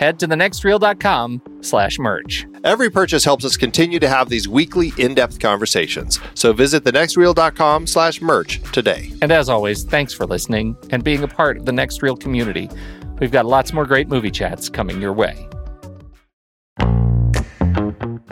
head to thenextreel.com slash merch. Every purchase helps us continue to have these weekly in-depth conversations. So visit thenextreel.com slash merch today. And as always, thanks for listening and being a part of the Next Reel community. We've got lots more great movie chats coming your way.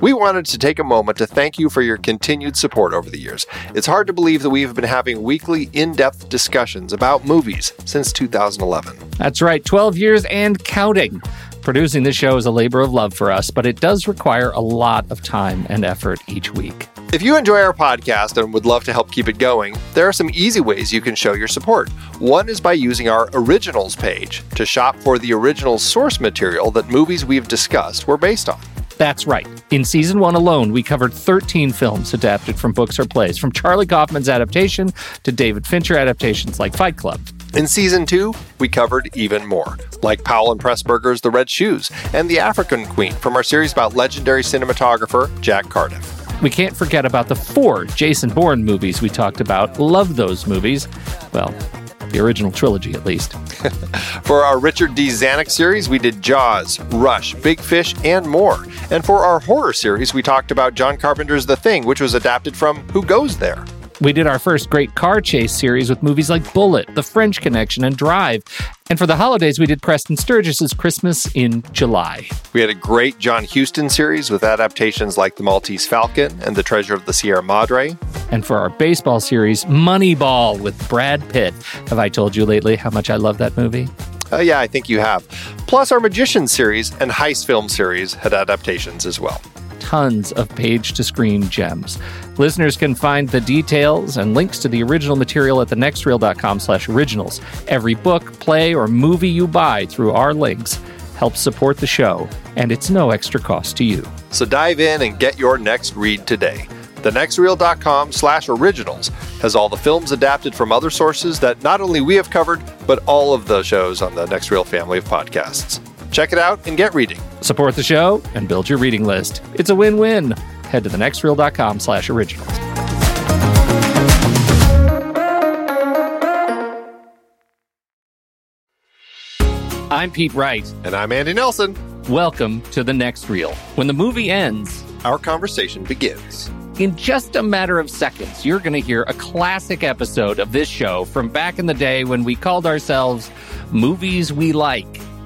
We wanted to take a moment to thank you for your continued support over the years. It's hard to believe that we've been having weekly, in depth discussions about movies since 2011. That's right, 12 years and counting. Producing this show is a labor of love for us, but it does require a lot of time and effort each week. If you enjoy our podcast and would love to help keep it going, there are some easy ways you can show your support. One is by using our originals page to shop for the original source material that movies we've discussed were based on. That's right. In season one alone, we covered 13 films adapted from books or plays, from Charlie Kaufman's adaptation to David Fincher adaptations like Fight Club. In season two, we covered even more, like Powell and Pressburger's The Red Shoes and The African Queen from our series about legendary cinematographer Jack Cardiff. We can't forget about the four Jason Bourne movies we talked about. Love those movies. Well, the original trilogy at least. for our Richard D. Zanuck series, we did Jaws, Rush, Big Fish, and more. And for our horror series, we talked about John Carpenter's The Thing, which was adapted from Who Goes There? We did our first great car chase series with movies like Bullitt, The French Connection, and Drive. And for the holidays, we did Preston Sturges's Christmas in July. We had a great John Huston series with adaptations like The Maltese Falcon and The Treasure of the Sierra Madre. And for our baseball series, Moneyball with Brad Pitt. Have I told you lately how much I love that movie? Uh, yeah, I think you have. Plus, our Magician series and Heist film series had adaptations as well tons of page to screen gems. Listeners can find the details and links to the original material at thenextreel.com slash originals. Every book, play, or movie you buy through our links helps support the show, and it's no extra cost to you. So dive in and get your next read today. TheNextReel.com slash originals has all the films adapted from other sources that not only we have covered, but all of the shows on the Next Reel family of podcasts. Check it out and get reading. Support the show and build your reading list. It's a win-win. Head to thenextreel.com slash originals. I'm Pete Wright. And I'm Andy Nelson. Welcome to The Next Reel. When the movie ends, our conversation begins. In just a matter of seconds, you're going to hear a classic episode of this show from back in the day when we called ourselves Movies We Like.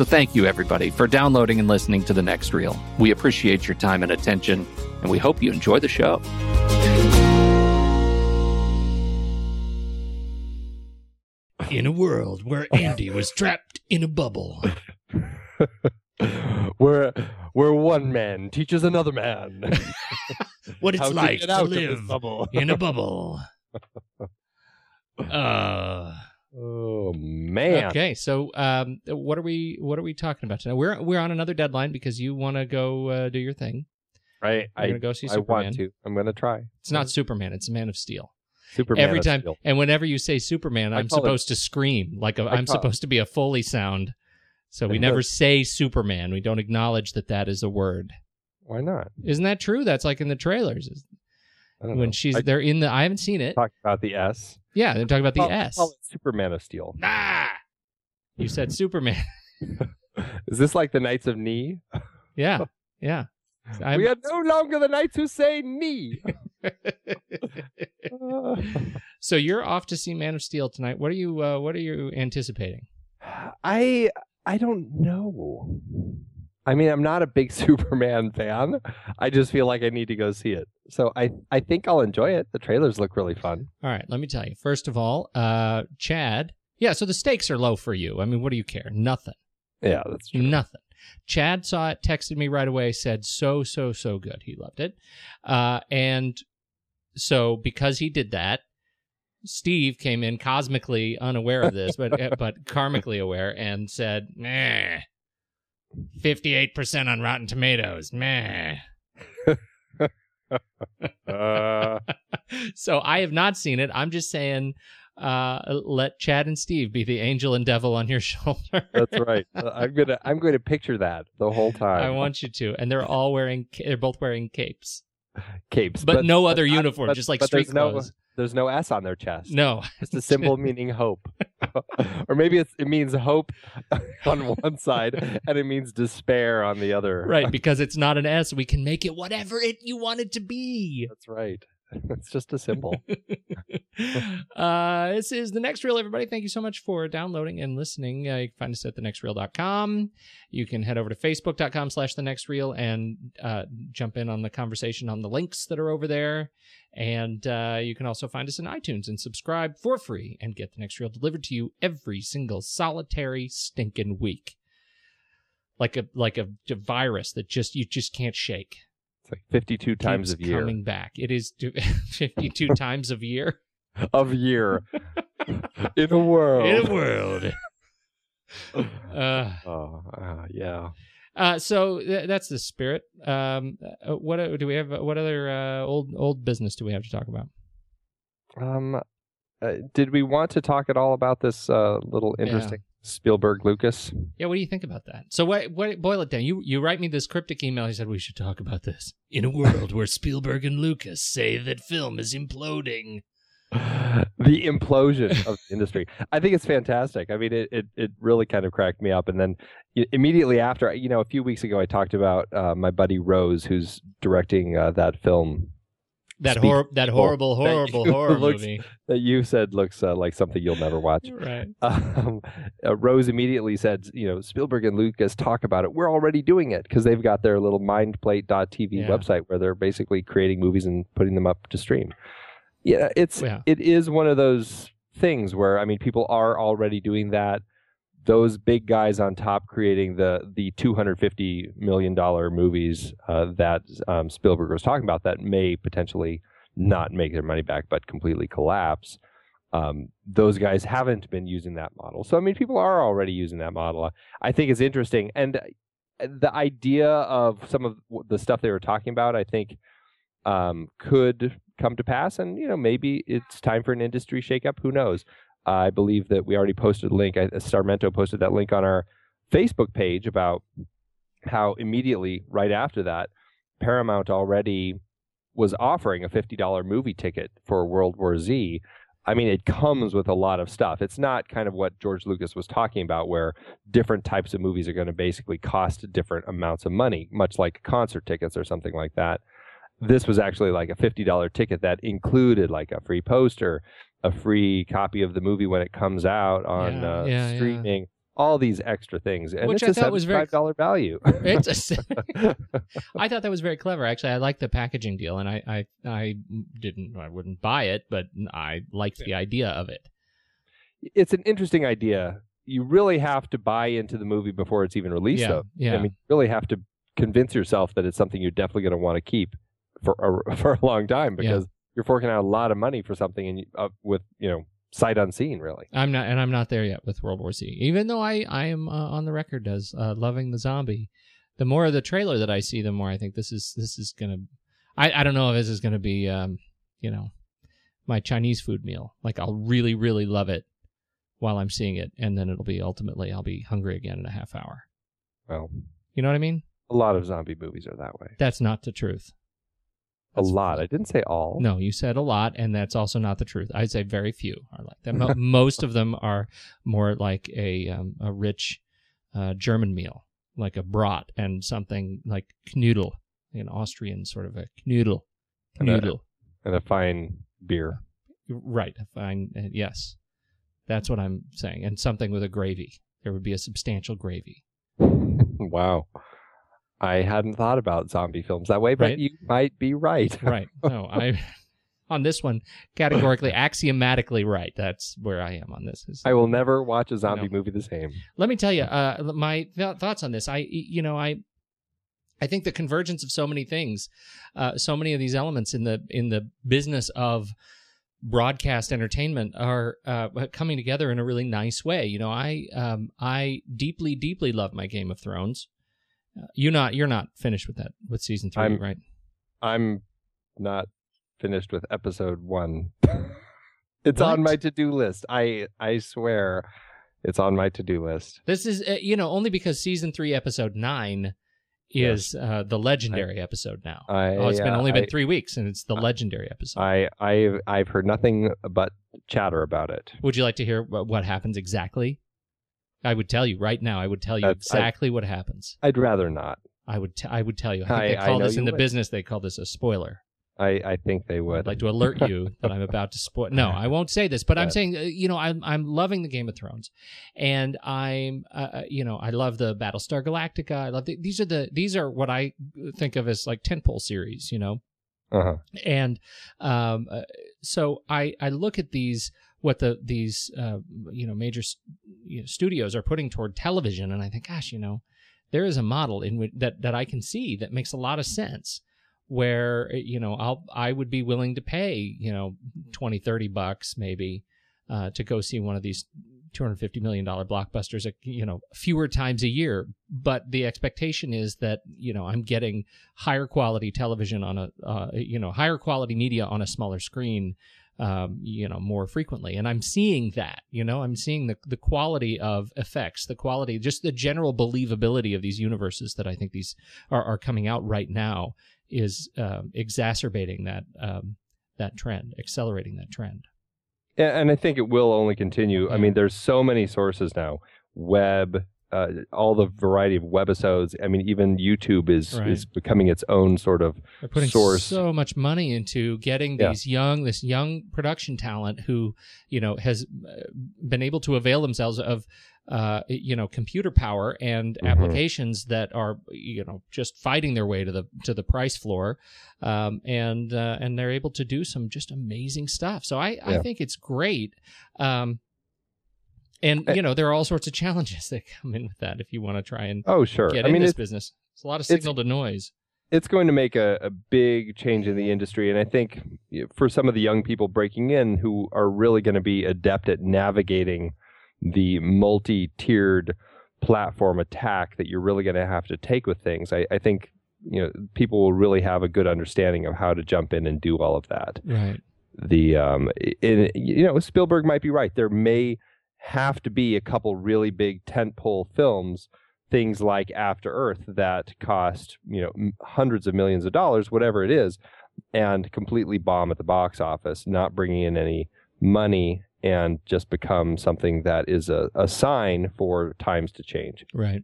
So thank you, everybody, for downloading and listening to The Next Reel. We appreciate your time and attention, and we hope you enjoy the show. In a world where Andy was trapped in a bubble. where where one man teaches another man what it's like to, to live in a bubble. uh Oh man. Okay, so um, what are we what are we talking about tonight? We're we're on another deadline because you want to go uh, do your thing. Right. I'm gonna go see I Superman. want to. I'm gonna try. It's not Superman. It's Man of Steel. Superman. Every time, Steel. and whenever you say Superman, I I'm call it- supposed to scream like a, I'm supposed to be a Foley sound. So we never say Superman. We don't acknowledge that that is a word. Why not? Isn't that true? That's like in the trailers I don't when know. she's I they're in the. I haven't seen it. Talk about the S. Yeah, they're talking about the Call- S. call it Superman of Steel. Nah, you said Superman. Is this like the Knights of Ni? yeah, yeah. I'm- we are no longer the knights who say Ni. so you're off to see Man of Steel tonight. What are you? Uh, what are you anticipating? I I don't know. I mean, I'm not a big Superman fan. I just feel like I need to go see it. So I, I think I'll enjoy it. The trailers look really fun. All right, let me tell you. First of all, uh, Chad. Yeah, so the stakes are low for you. I mean, what do you care? Nothing. Yeah, that's true. Nothing. Chad saw it, texted me right away, said so, so, so good. He loved it. Uh, and so because he did that, Steve came in cosmically unaware of this, but but karmically aware, and said, "Nah, 58% on Rotten Tomatoes. Meh. uh... so I have not seen it. I'm just saying, uh, let Chad and Steve be the angel and devil on your shoulder. That's right. Uh, I'm gonna I'm going to picture that the whole time. I want you to. And they're all wearing they're both wearing capes. Capes, but, but no other but, uniform, but, just like street clothes. There's no S on their chest. No, It's a symbol meaning hope. or maybe it's, it means hope on one side and it means despair on the other. right? Because it's not an S, we can make it whatever it you want it to be. That's right. It's just a symbol. uh, this is the next reel, everybody. Thank you so much for downloading and listening. Uh, you can find us at thenextreel.com. You can head over to facebook.com slash the next reel and uh, jump in on the conversation on the links that are over there. And uh, you can also find us in iTunes and subscribe for free and get the next reel delivered to you every single solitary stinking week. Like a like a, a virus that just you just can't shake. It's like 52 times of year. coming back. It is 52 times of year. Of year. In a world. in a world. uh, Oh, uh, yeah. uh, so th- that's the spirit. Um, uh, what uh, do we have? What other uh, old old business do we have to talk about? Um, uh, did we want to talk at all about this uh, little interesting Spielberg Lucas? Yeah, what do you think about that? So what? What? Boil it down. You you write me this cryptic email. You said we should talk about this. In a world where Spielberg and Lucas say that film is imploding. the implosion of the industry. I think it's fantastic. I mean, it, it, it really kind of cracked me up. And then immediately after, you know, a few weeks ago, I talked about uh, my buddy Rose, who's directing uh, that film That Speak- hor- that horrible, that horrible you- horror looks- movie. that you said looks uh, like something you'll never watch. Right. Um, uh, Rose immediately said, you know, Spielberg and Lucas talk about it. We're already doing it because they've got their little mindplate.tv Yeah. website where they're basically creating movies and putting them up to stream. Yeah, it's Yeah. it is one of those things where I mean people are already doing that. Those big guys on top creating the the 250 million dollar movies uh, that um, Spielberg was talking about that may potentially not make their money back but completely collapse um, those guys haven't been using that model. So I mean, people are already using that model. I think it's interesting, and uh, the idea of some of the stuff they were talking about, I think, um, could come to pass. And you know, maybe it's time for an industry shakeup. Who knows? I believe that we already posted a link. I, posted that link on our Facebook page about how immediately right after that, Paramount already was offering a fifty dollar movie ticket for World War Z. I mean, it comes with a lot of stuff. It's not kind of what George Lucas was talking about, where different types of movies are going to basically cost different amounts of money, much like concert tickets or something like that. This was actually like a $50 ticket that included like a free poster, a free copy of the movie when it comes out on Yeah, uh, yeah, yeah. streaming, all these extra things. And Which it's I a thought was very- $75 value. It's a, I thought that was very clever. Actually, I like the packaging deal, and I, I, I didn't, I wouldn't buy it, but I liked the idea of it. it's an interesting idea. You really have to buy into the movie before it's even released, Yeah, though. yeah. I mean, you really have to convince yourself that it's something you're definitely going to want to keep for a, for a long time because you're forking out a lot of money for something and you, uh, with you know sight unseen, really. I'm not, and I'm not there yet with World War Z. Even though I I am uh, on the record as uh, loving the zombie. The more of the trailer that I see, the more I think this is this is gonna. I I don't know if this is gonna be um you know my Chinese food meal. Like I'll really really love it while I'm seeing it, and then it'll be ultimately I'll be hungry again in a half hour. Well, You know what I mean? a lot of zombie movies are that way. That's not the truth. A lot. I didn't say all. No, you said a lot, and that's also not the truth. I'd say very few are like that. Mo- most of them are more like a um, a rich uh, German meal, like a brat and something like Knödel, an Austrian sort of a Knödel. And a- And a fine beer. Right. a Fine. Uh, yes. That's what I'm saying. And something with a gravy. There would be a substantial gravy. wow. I hadn't thought about zombie films that way, but Right. you might be right. Right. No, I on this one categorically axiomatically right. That's where I am on this. Is- I will never watch a zombie No. movie the same. let me tell you uh, my th- thoughts on this i you know i i think the convergence of so many things uh, so many of these elements in the in the business of broadcast entertainment are uh, coming together in a really nice way you know i um, i deeply deeply love my game of thrones uh, you not you're not finished with that with season 3 I'm- right I'm not finished with episode one. it's What? on my to do list. I I swear it's on my to do list. this is uh, you know only because season 3 episode 9 is uh, the legendary episode now I oh it's been uh, only been I- 3 weeks and it's the legendary episode I I've I've heard nothing but chatter about it. Would you like to hear what, what happens exactly? I would tell you right now. I would tell you That's- I- exactly what happens. I'd rather not. I would. T- I would tell you. I think I- they I call know this in the would. business. They call this a spoiler. I I think they would. I'd like to alert you that I'm about to spoil. No, I won't say this, but I'm Right. saying, uh, you know, I'm I'm loving the Game of Thrones, and I'm, uh, uh, you know, I love the Battlestar Galactica. I love the, these are the these are what I think of as like tentpole series. You know, uh-huh. and um, uh, so I I look at these what the these uh, you know major you know, studios are putting toward television, and I think, gosh, you know, there is a model in which that that I can see that makes a lot of sense. Where you know I'll I would be willing to pay you know 20, 30 bucks maybe uh, to go see one of these two hundred fifty million dollar blockbusters. uh, You know, fewer times a year, but the expectation is that you know I'm getting higher quality television on a uh, you know higher quality media on a smaller screen um, you know more frequently and i'm seeing that you know i'm seeing the, the quality of effects the quality just the general believability of these universes that i think these are, are coming out right now is um, exacerbating that um, that trend accelerating that trend and I think it will only continue. I mean, there's so many sources now. Web, uh, all the variety of webisodes. I mean, even YouTube is Right. is becoming its own sort of They're putting source. so much money into getting Yeah. these young, this young production talent who, you know, has uh, been able to avail themselves of, uh, you know, computer power and Mhm. applications that are, you know, just fighting their way to the to the price floor, um, and uh, and they're able to do some just amazing stuff. So I I think it's great. Um, and you know there are all sorts of challenges that come in with that if you want to try and Oh, sure. get I in mean, this it's, business. It's a lot of signal to noise. it's going to make a, a big change in the industry. And I think for some of the young people breaking in who are really going to be adept at navigating the multi tiered platform attack that you're really going to have to take with things, I, I think you know people will really have a good understanding of how to jump in and do all of that. Right. the um in, you know Spielberg might be right there may have to be a couple really big tentpole films things like After Earth that cost you know hundreds of millions of dollars whatever it is and completely bomb at the box office not bringing in any money and just become something that is a, a sign for times to change Right.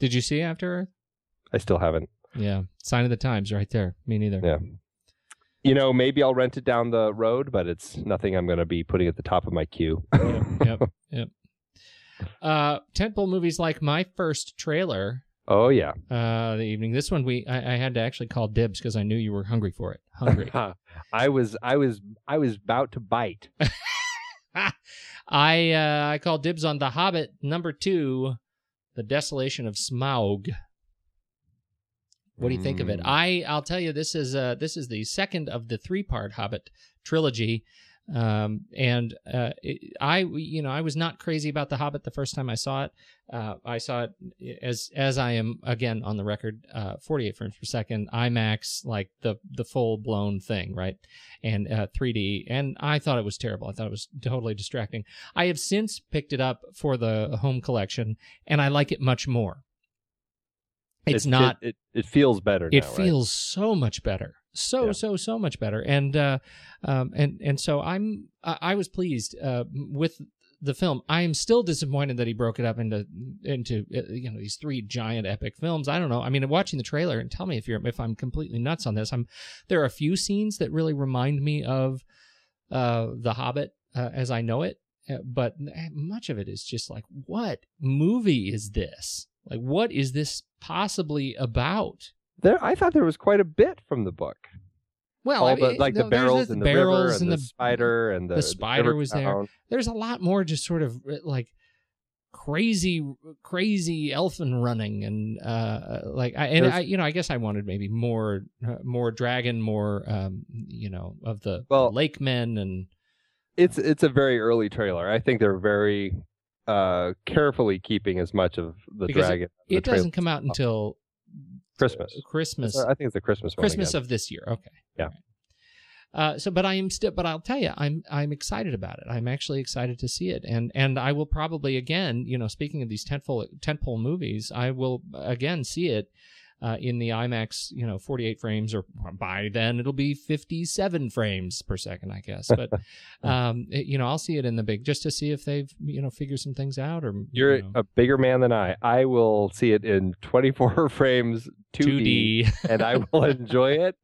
Did you see After Earth? I still haven't Yeah. Sign of the times right there. Me neither. Yeah. You know maybe I'll rent it down the road but it's nothing I'm going to be putting at the top of my queue yep. Yep. Yep. Uh, tentpole movies like my first trailer oh yeah uh, the evening. This one we I, I had to actually call dibs because I knew you were hungry for it. Hungry. I was I was I was about to bite. I uh, I called dibs on The Hobbit number two, The Desolation of Smaug. What do you think of it? Mm. I I'll tell you this is uh this is the second of the three part Hobbit trilogy. Um, and uh, it, I, you know, I was not crazy about The Hobbit the first time I saw it. Uh, I saw it as as I am again on the record, uh, 48 frames per second, IMAX, like the the full blown thing, right? And uh, 3D. And I thought it was terrible. I thought it was totally distracting. I have since picked it up for the home collection, and I like it much more. It's It- not. It, it, it feels better. it now, right? feels so much better so Yeah. so so much better and uh um and and so i'm i, was pleased uh with the film i am still disappointed that he broke it up into into uh, you know these three giant epic films i don't know i mean watching the trailer and tell me if you're if i'm completely nuts on this i'm there are a few scenes that really remind me of uh the hobbit uh, as i know it uh, but much of it is just like what movie is this like what is this possibly about There, I thought there was quite a bit from the book. Well, All the, like the barrels in the river and, and the, spider and the, the spider river was there. town. There's a lot more just sort of uh, like crazy, crazy elfin running and uh like I and There's- I you know I guess I wanted maybe more uh, more dragon, more um you know of the Well- lake men and It's it's a very early trailer. I think they're very uh, carefully keeping as much of the Because dragon. the it doesn't come out until Christmas. Christmas I think it's the Christmas one. Christmas of this year. Okay. Yeah. Right. Uh, so, but I am still, but I'll tell you, I'm I'm excited about it. I'm actually excited to see it, and and I will probably again, you know, speaking of these tentpole tentpole movies, I will again see it uh, in the IMAX, you know, 48 frames, or by then it'll be 57 frames per second, I guess. But um, it- you know, I'll see it in the big just to see if they've you know figured some things out, or You're you know, a bigger man than I. I will see it in 24 frames 2D, 2D. and I will enjoy it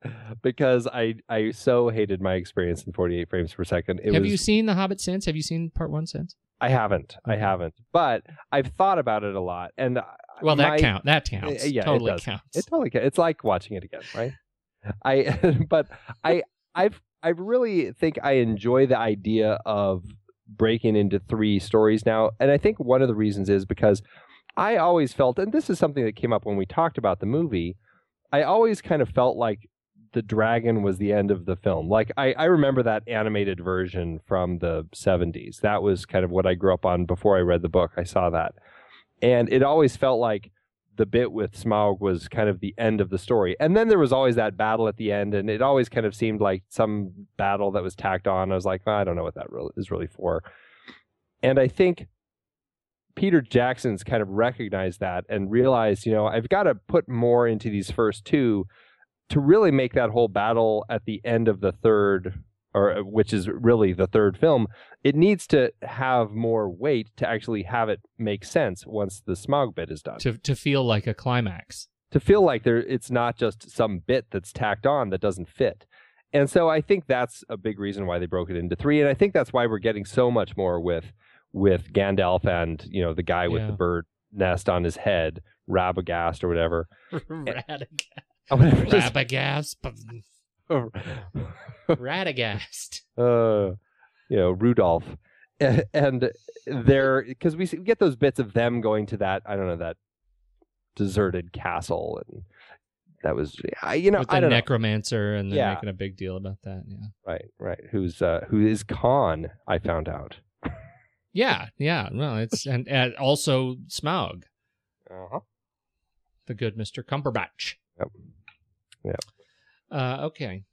because I I so hated my experience in 48 frames per second. It Have was you seen The Hobbit since? Have you seen Part One since? I haven't. I haven't. But I've thought about it a lot and Well, that my- count that counts. Uh, yeah, it totally does. counts. It totally ca- it's like watching it again, right? I but I I've I really think I enjoy the idea of breaking into three stories now, and I think one of the reasons is because I always felt, and this is something that came up when we talked about the movie. I always kind of felt like the dragon was the end of the film. Like I, I remember that animated version from the 70s. That was kind of what I grew up on before I read the book. I saw that. And it always felt like the bit with Smaug was kind of the end of the story. And then there was always that battle at the end, and it always kind of seemed like some battle that was tacked on. I was like, "Oh, I don't know what that is really for. And I think Peter Jackson's kind of recognized that and realized, you know, I've got to put more into these first two to really make that whole battle at the end of the third or uh, which is really the third film it needs to have more weight to actually have it make sense once the Smaug bit is done to to feel like a climax. to feel like there it's not just some bit that's tacked on that doesn't fit and so i think that's a big reason why they broke it into three and i think that's why we're getting so much more with with gandalf and you know the guy with Yeah. the bird nest on his head rabagast or whatever Radagast. Or Rabagast. Radagast. uh, you know, Rudolph, and they're because we see- we get those bits of them going to that I don't know that deserted castle, and that was I you know With I the don't know necromancer and then Yeah. making a big deal about that. Yeah. right right who's uh, who is Khan I found out. Yeah, yeah. Well, it's and, and also Smaug, Uh-huh. the good Mister Cumberbatch. Yep. Yep. Uh, okay.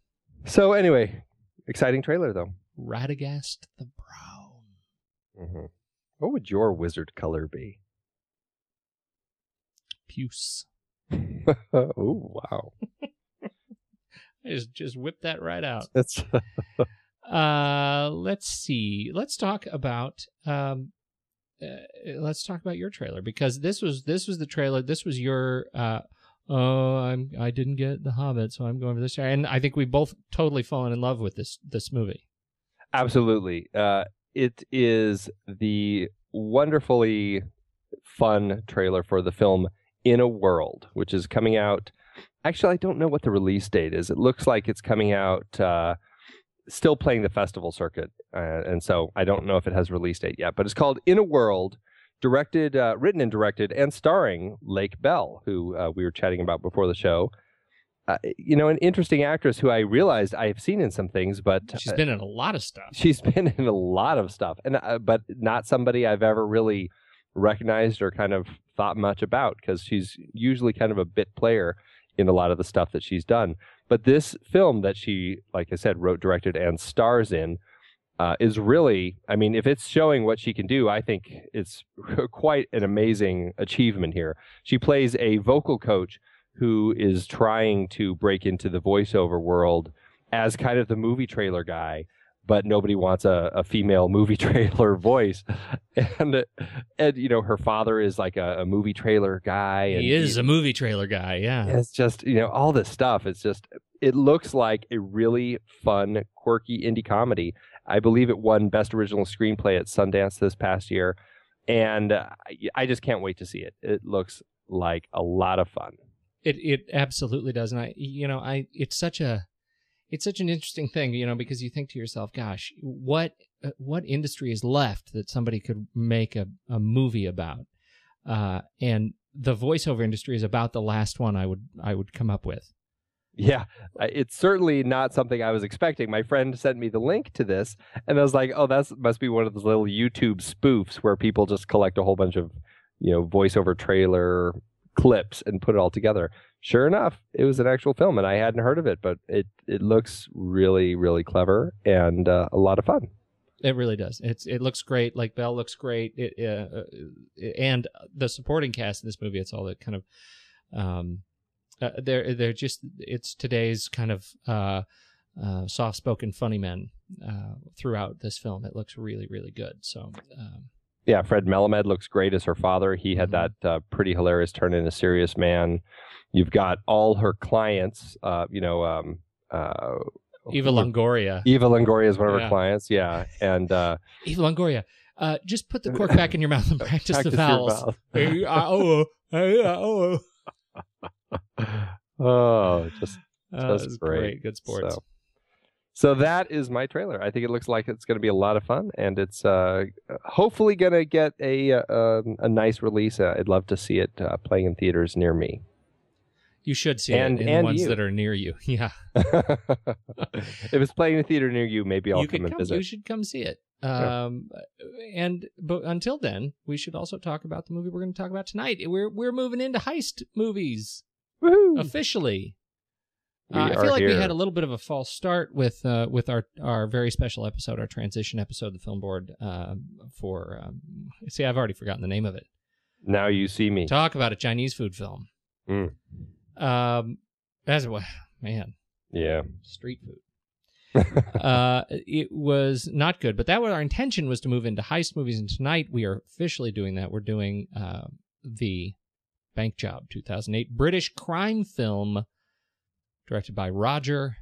So anyway, exciting trailer though. Radagast the Brown. hmm What would your wizard color be? Puce. oh wow, I just just whipped that right out. that's Uh, let's see. Let's talk about um, uh, let's talk about your trailer because this was this was the trailer. This was your uh, oh, I'm I didn't get the Hobbit, so I'm going for this. And I think we both totally fallen in love with this this movie. Absolutely. Uh, it is the wonderfully fun trailer for the film In a World, which is coming out. Actually, I don't know what the release date is. It looks like it's coming out, uh, still playing the festival circuit. Uh, and so I don't know if it has release date yet, but it's called In a World, directed, uh, written and directed, and starring Lake Bell, who uh, we were chatting about before the show. uh, you know, an interesting actress who I realized I have seen in some things, but She's uh, been in a lot of stuff. she's been in a lot of stuff, and uh, but not somebody I've ever really recognized or kind of thought much about because she's usually kind of a bit player in a lot of the stuff that she's done. But this film that she, like I said, wrote, directed, and stars in uh, is really, I mean, if it's showing what she can do, I think it's quite an amazing achievement here. She plays a vocal coach who is trying to break into the voiceover world as kind of the movie trailer guy but nobody wants a, a female movie trailer voice and and you know her father is like a, a movie trailer guy and He is a movie trailer guy. Yeah. it's just you know all this stuff it's just it looks like a really fun quirky indie comedy i believe it won best original screenplay at sundance this past year and uh, I- just can't wait to see it it looks like a lot of fun It it absolutely does, and I you know I it's such a it's such an interesting thing, you know, because you think to yourself, gosh, what what industry is left that somebody could make a, a movie about? Uh, and the voiceover industry is about the last one I would I would come up with. Yeah, it's certainly not something I was expecting. My friend sent me the link to this, and I was like, "Oh, that must be one of those little YouTube spoofs where people just collect a whole bunch of, you know, voiceover trailer clips and put it all together." Sure enough, it was an actual film, and I hadn't heard of it, but it it looks really, really clever and uh, a lot of fun. It really does. It's it looks great. Lake Bell looks great. It uh, uh, and the supporting cast in this movie. It's all that kind of um, uh, they're they're just it's today's kind of uh, uh, soft spoken funny men uh, throughout this film. It looks really really good. So um, Yeah, Fred Melamed looks great as her father. He had Mhm. that uh, pretty hilarious turn into a serious man. You've got all her clients, uh, you know, um, uh, Eva Longoria. Eva Longoria is one of Yeah. her clients, yeah, and uh, Eva Longoria. Uh, just put the cork back in your mouth and practice, the practice your vowels. oh, oh. oh, just Uh, Just it's great. Good sports. So, so that is my trailer. I think it looks like it's going to be a lot of fun, and it's uh, hopefully going to get a uh, um, a nice release. Uh, I'd love to see it uh, playing in theaters near me. You should see And- it in and ones you. that are near you. Yeah. if it's playing in a theater near you, maybe I'll you come and come. visit. You should come see it. Yeah. Um, and but until then, we should also talk about the movie we're going to talk about tonight. We're we're moving into heist movies Woohoo! officially. We Uh, I feel like we had a little bit of a false start with uh, with our our very special episode, our transition episode, the film board. Uh, for um, see, I've already forgotten the name of it. Now you see me. Talk about a Chinese food film. Mm. Um, as well, man, Yeah. street food. uh, it was not good, but that was our intention was to move into heist movies, and tonight we are officially doing that. We're doing uh, the Bank Job 2008 British crime film directed by Roger.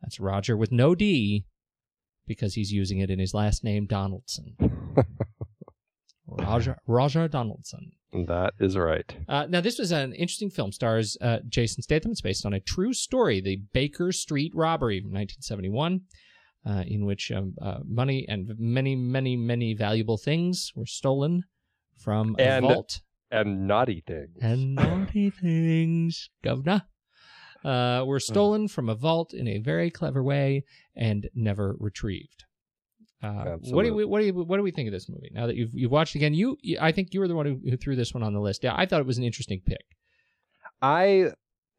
That's Roger with no D because he's using it in his last name Donaldson. Roger Roger Donaldson. that is right. Uh, now, this was an interesting film. Stars uh, Jason Statham. It's based on a true story, the Baker Street robbery from 1971, uh, in which um, uh, money and many, many, many valuable things were stolen from a And- vault. And naughty things. And naughty things, governor, uh, were stolen from a vault in a very clever way and never retrieved. Uh, what do we what do you what do we think of this movie now that you've you've watched again? You, you I think you were the one who, who threw this one on the list. Yeah, I thought it was an interesting pick. I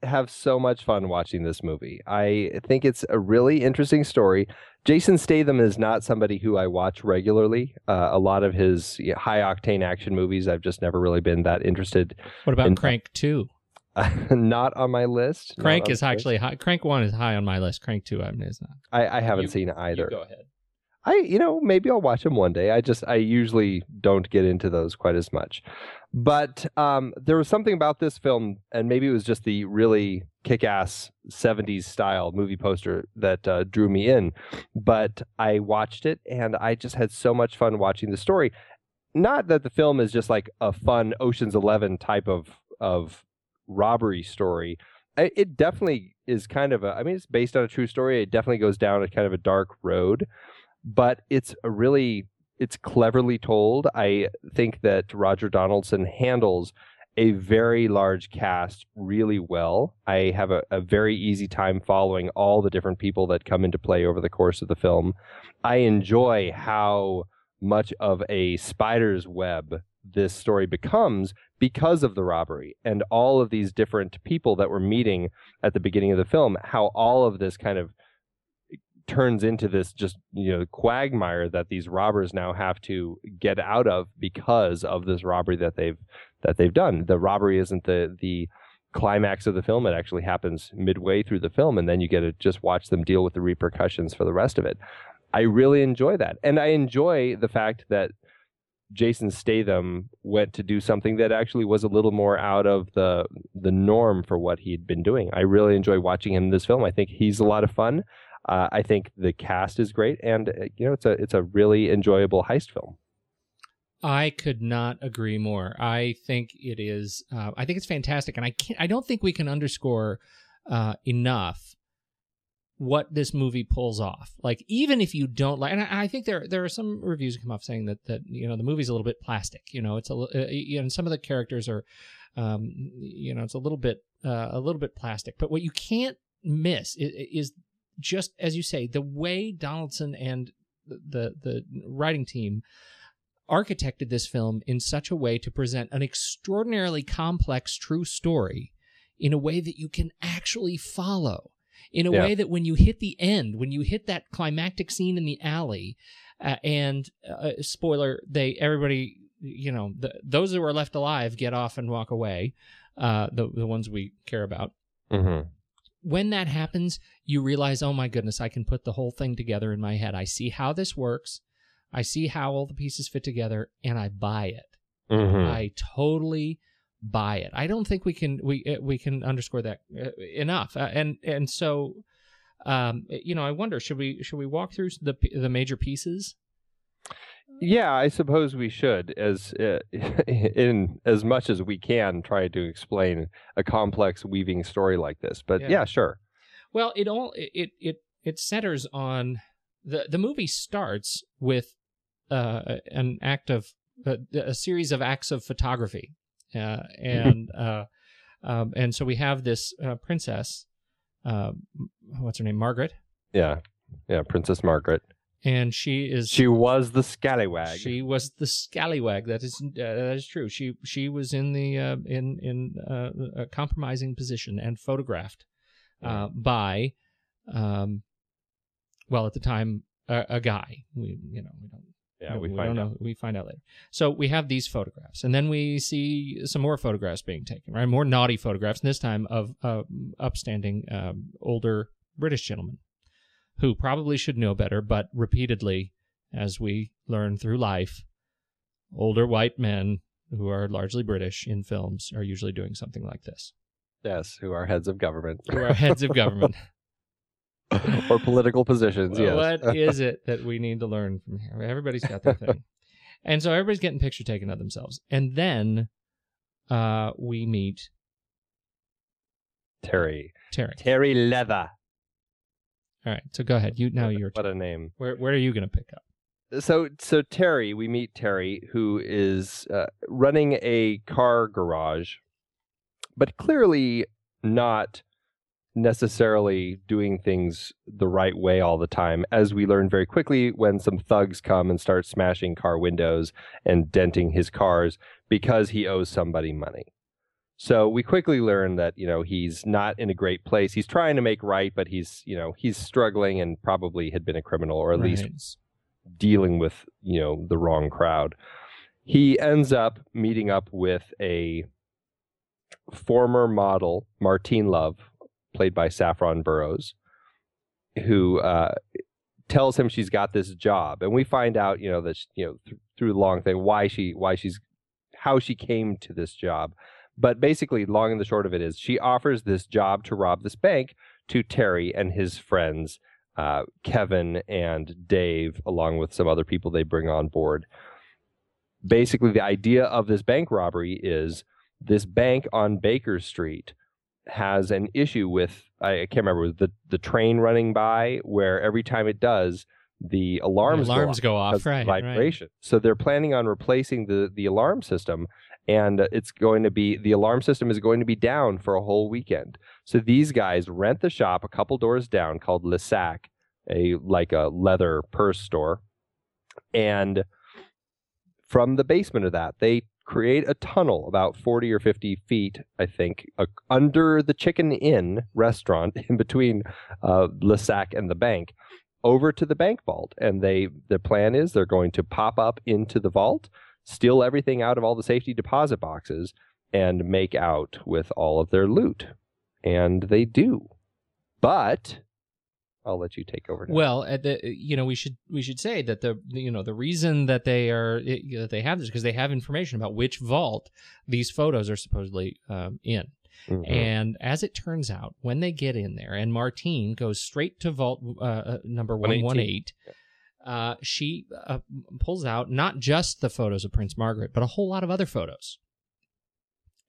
have so much fun watching this movie. I think it's a really interesting story. Jason Statham is not somebody who I watch regularly. Uh, a lot of his high octane action movies, I've just never really been that interested. What about In- Crank Two? not on my list. Crank is the list. actually high. Crank One is high on my list. Crank Two, I mean, is not. I, I haven't You- seen either. You go ahead. I, you know, maybe I'll watch them one day. I just, I usually don't get into those quite as much. But um, there was something about this film, and maybe it was just the really kick ass 70s style movie poster that uh, drew me in. But I watched it, and I just had so much fun watching the story. Not that the film is just like a fun Ocean's Eleven type of, of robbery story. It definitely is kind of a, I mean, it's based on a true story. It definitely goes down a kind of a dark road but it's a really it's cleverly told. I think that Roger Donaldson handles a very large cast really well. I have a, a, very easy time following all the different people that come into play over the course of the film. I enjoy how much of a spider's web this story becomes because of the robbery and all of these different people that we're meeting at the beginning of the film, how all of this kind of turns into this just you know quagmire that these robbers now have to get out of because of this robbery that they've that they've done. The robbery isn't the the climax of the film; it actually happens midway through the film, and then you get to just watch them deal with the repercussions for the rest of it. I really enjoy that, and I enjoy the fact that Jason Statham went to do something that actually was a little more out of the the norm for what he'd been doing. I really enjoy watching him in this film. I think he's a lot of fun. Uh, I think the cast is great, and uh, you know it's a it's a really enjoyable heist film. I could not agree more. I think it is. Uh, I think it's fantastic, and I can't. I don't think we can underscore uh, enough what this movie pulls off. Like even if you don't like, and I, I, think there there are some reviews come off saying that that you know the movie's a little bit plastic. You know, it's a uh, you know some of the characters are, um, you know, it's a little bit uh, a little bit plastic. But what you can't miss is, is just as you say the way Donaldson and the the writing team architected this film in such a way to present an extraordinarily complex true story in a way that you can actually follow. In a yeah. way that when you hit the end when you hit that climactic scene in the alley uh, and uh, spoiler they everybody you know the, those who are left alive get off and walk away uh, the the ones we care about. Mm-hmm when that happens, you realize, oh my goodness, I can put the whole thing together in my head. I see how this works. I see how all the pieces fit together, and I buy it. Mm-hmm. I totally buy it. I don't think we can we uh, we can underscore that uh, enough. Uh, and and so, um, you know, I wonder should we should we walk through the the major pieces? Yeah, I suppose we should, as uh, in as much as we can, try to explain a complex weaving story like this. But yeah, yeah sure. Well, it all it it it centers on the the movie starts with uh, an act of uh, a series of acts of photography, uh, and uh, um, and so we have this uh, princess, what's her name, Margaret. Yeah, yeah, Princess Margaret and she is she was the scallywag. She was the scallywag. That is uh, that is true. She she was in the uh, in in uh, a compromising position and photographed uh, by, um, well at the time a, a, guy. We you know we don't. Yeah, we, we find out. Know. We find out later. So we have these photographs, and then we see some more photographs being taken. Right, more naughty photographs. And this time of uh, upstanding um, older British gentlemen who probably should know better, but repeatedly, as we learn through life, older white men who are largely British in films are usually doing something like this. Yes, who are heads of government. Who are heads of government. or political positions, well, yes. what is it that we need to learn from here? Everybody's got their thing. And so everybody's getting picture taken of themselves. And then uh, we meet Terry. Terry. Terry Leather. All right, so go ahead. You now you're. What a name. Where where are you going to pick up? So so Terry, we meet Terry, who is uh, running a car garage, but clearly not necessarily doing things the right way all the time, as we learn very quickly when some thugs come and start smashing car windows and denting his cars because he owes somebody money. So we quickly learn that you know he's not in a great place. He's trying to make right, but he's you know he's struggling and probably had been a criminal or at right. least dealing with you know the wrong crowd. He ends up meeting up with a former model, Martine Love, played by Saffron Burrows, who uh, tells him she's got this job, and we find out you know that she, you know th- through the long thing why she why she's how she came to this job but basically, long and the short of it is she offers this job to rob this bank to Terry and his friends, uh, Kevin and Dave, along with some other people they bring on board. Basically, the idea of this bank robbery is this bank on Baker Street has an issue with I can't remember the the train running by where every time it does the alarms the alarms go off, go off right, vibration. Right. So they're planning on replacing the the alarm system and it's going to be the alarm system is going to be down for a whole weekend. So these guys rent the shop a couple doors down called Le Sac, a like a leather purse store, and from the basement of that they create a tunnel about 40 or 50 feet, I think, uh, under the Chicken Inn restaurant in between uh, Le Sac and the bank over to the bank vault. And they the plan is they're going to pop up into the vault, steal everything out of all the safety deposit boxes, and make out with all of their loot. And they do. But I'll let you take over now. Well, at the you know we should we should say that the you know the reason that they are that they have this because they have information about which vault these photos are supposedly um, in. Mhm. And as it turns out, when they get in there, and Martine goes straight to vault uh, uh, number 118. 118, uh, she uh, pulls out not just the photos of Prince Margaret, but a whole lot of other photos.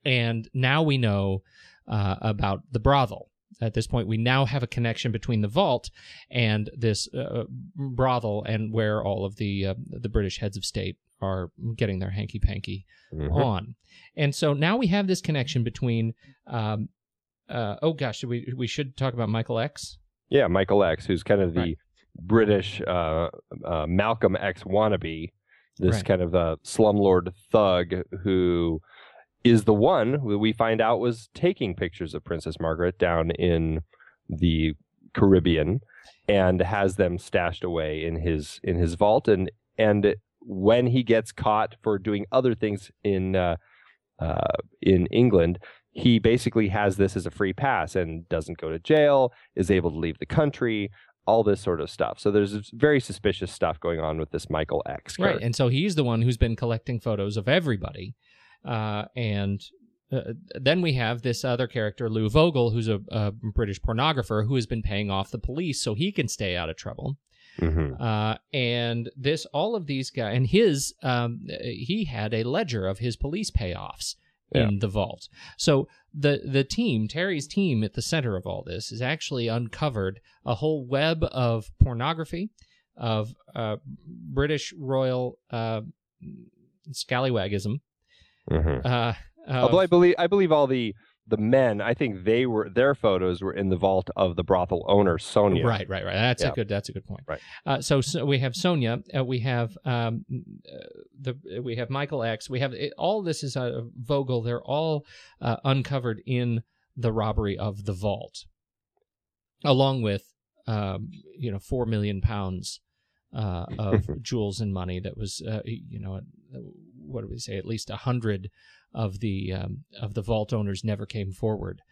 And now we know uh, about the brothel. At this point, we now have a connection between the vault and this uh, brothel, and where all of the uh, the British heads of state are getting their hanky panky Mhm. on. And so now we have this connection between. Um, uh, oh gosh, we we should talk about Michael X. Yeah, Michael X, who's kind of the Right. British uh, uh, Malcolm X wannabe, this Right. kind of uh, slumlord thug who is the one who we find out was taking pictures of Princess Margaret down in the Caribbean and has them stashed away in his in his vault and and when he gets caught for doing other things in uh, uh, in England, he basically has this as a free pass and doesn't go to jail, is able to leave the country, all this sort of stuff. So there's very suspicious stuff going on with this Michael X. Right, and so he's the one who's been collecting photos of everybody, uh, and uh, then we have this other character, Lou Vogel, who's a, a British pornographer who has been paying off the police so he can stay out of trouble. Mhm. Uh, and this, all of these guys, and his, um, he had a ledger of his police payoffs in the vault. So the the team, Terry's team, at the center of all this, has actually uncovered a whole web of pornography, of uh, British royal uh, scallywagism. Mhm. Uh, Although I believe I believe all the the men, I think they were their photos were in the vault of the brothel owner Sonia. Right, right, right. That's a good. That's a good point. Right. Uh, so, so we have Sonia. Uh, we have um, uh, the we have Michael X. We have it, all. This is uh, Vogel. They're all uh, uncovered in the robbery of the vault, along with um, you know four million pounds uh, of jewels and money. That was uh, you know what do we say? At least a hundred of the um, of the vault owners never came forward.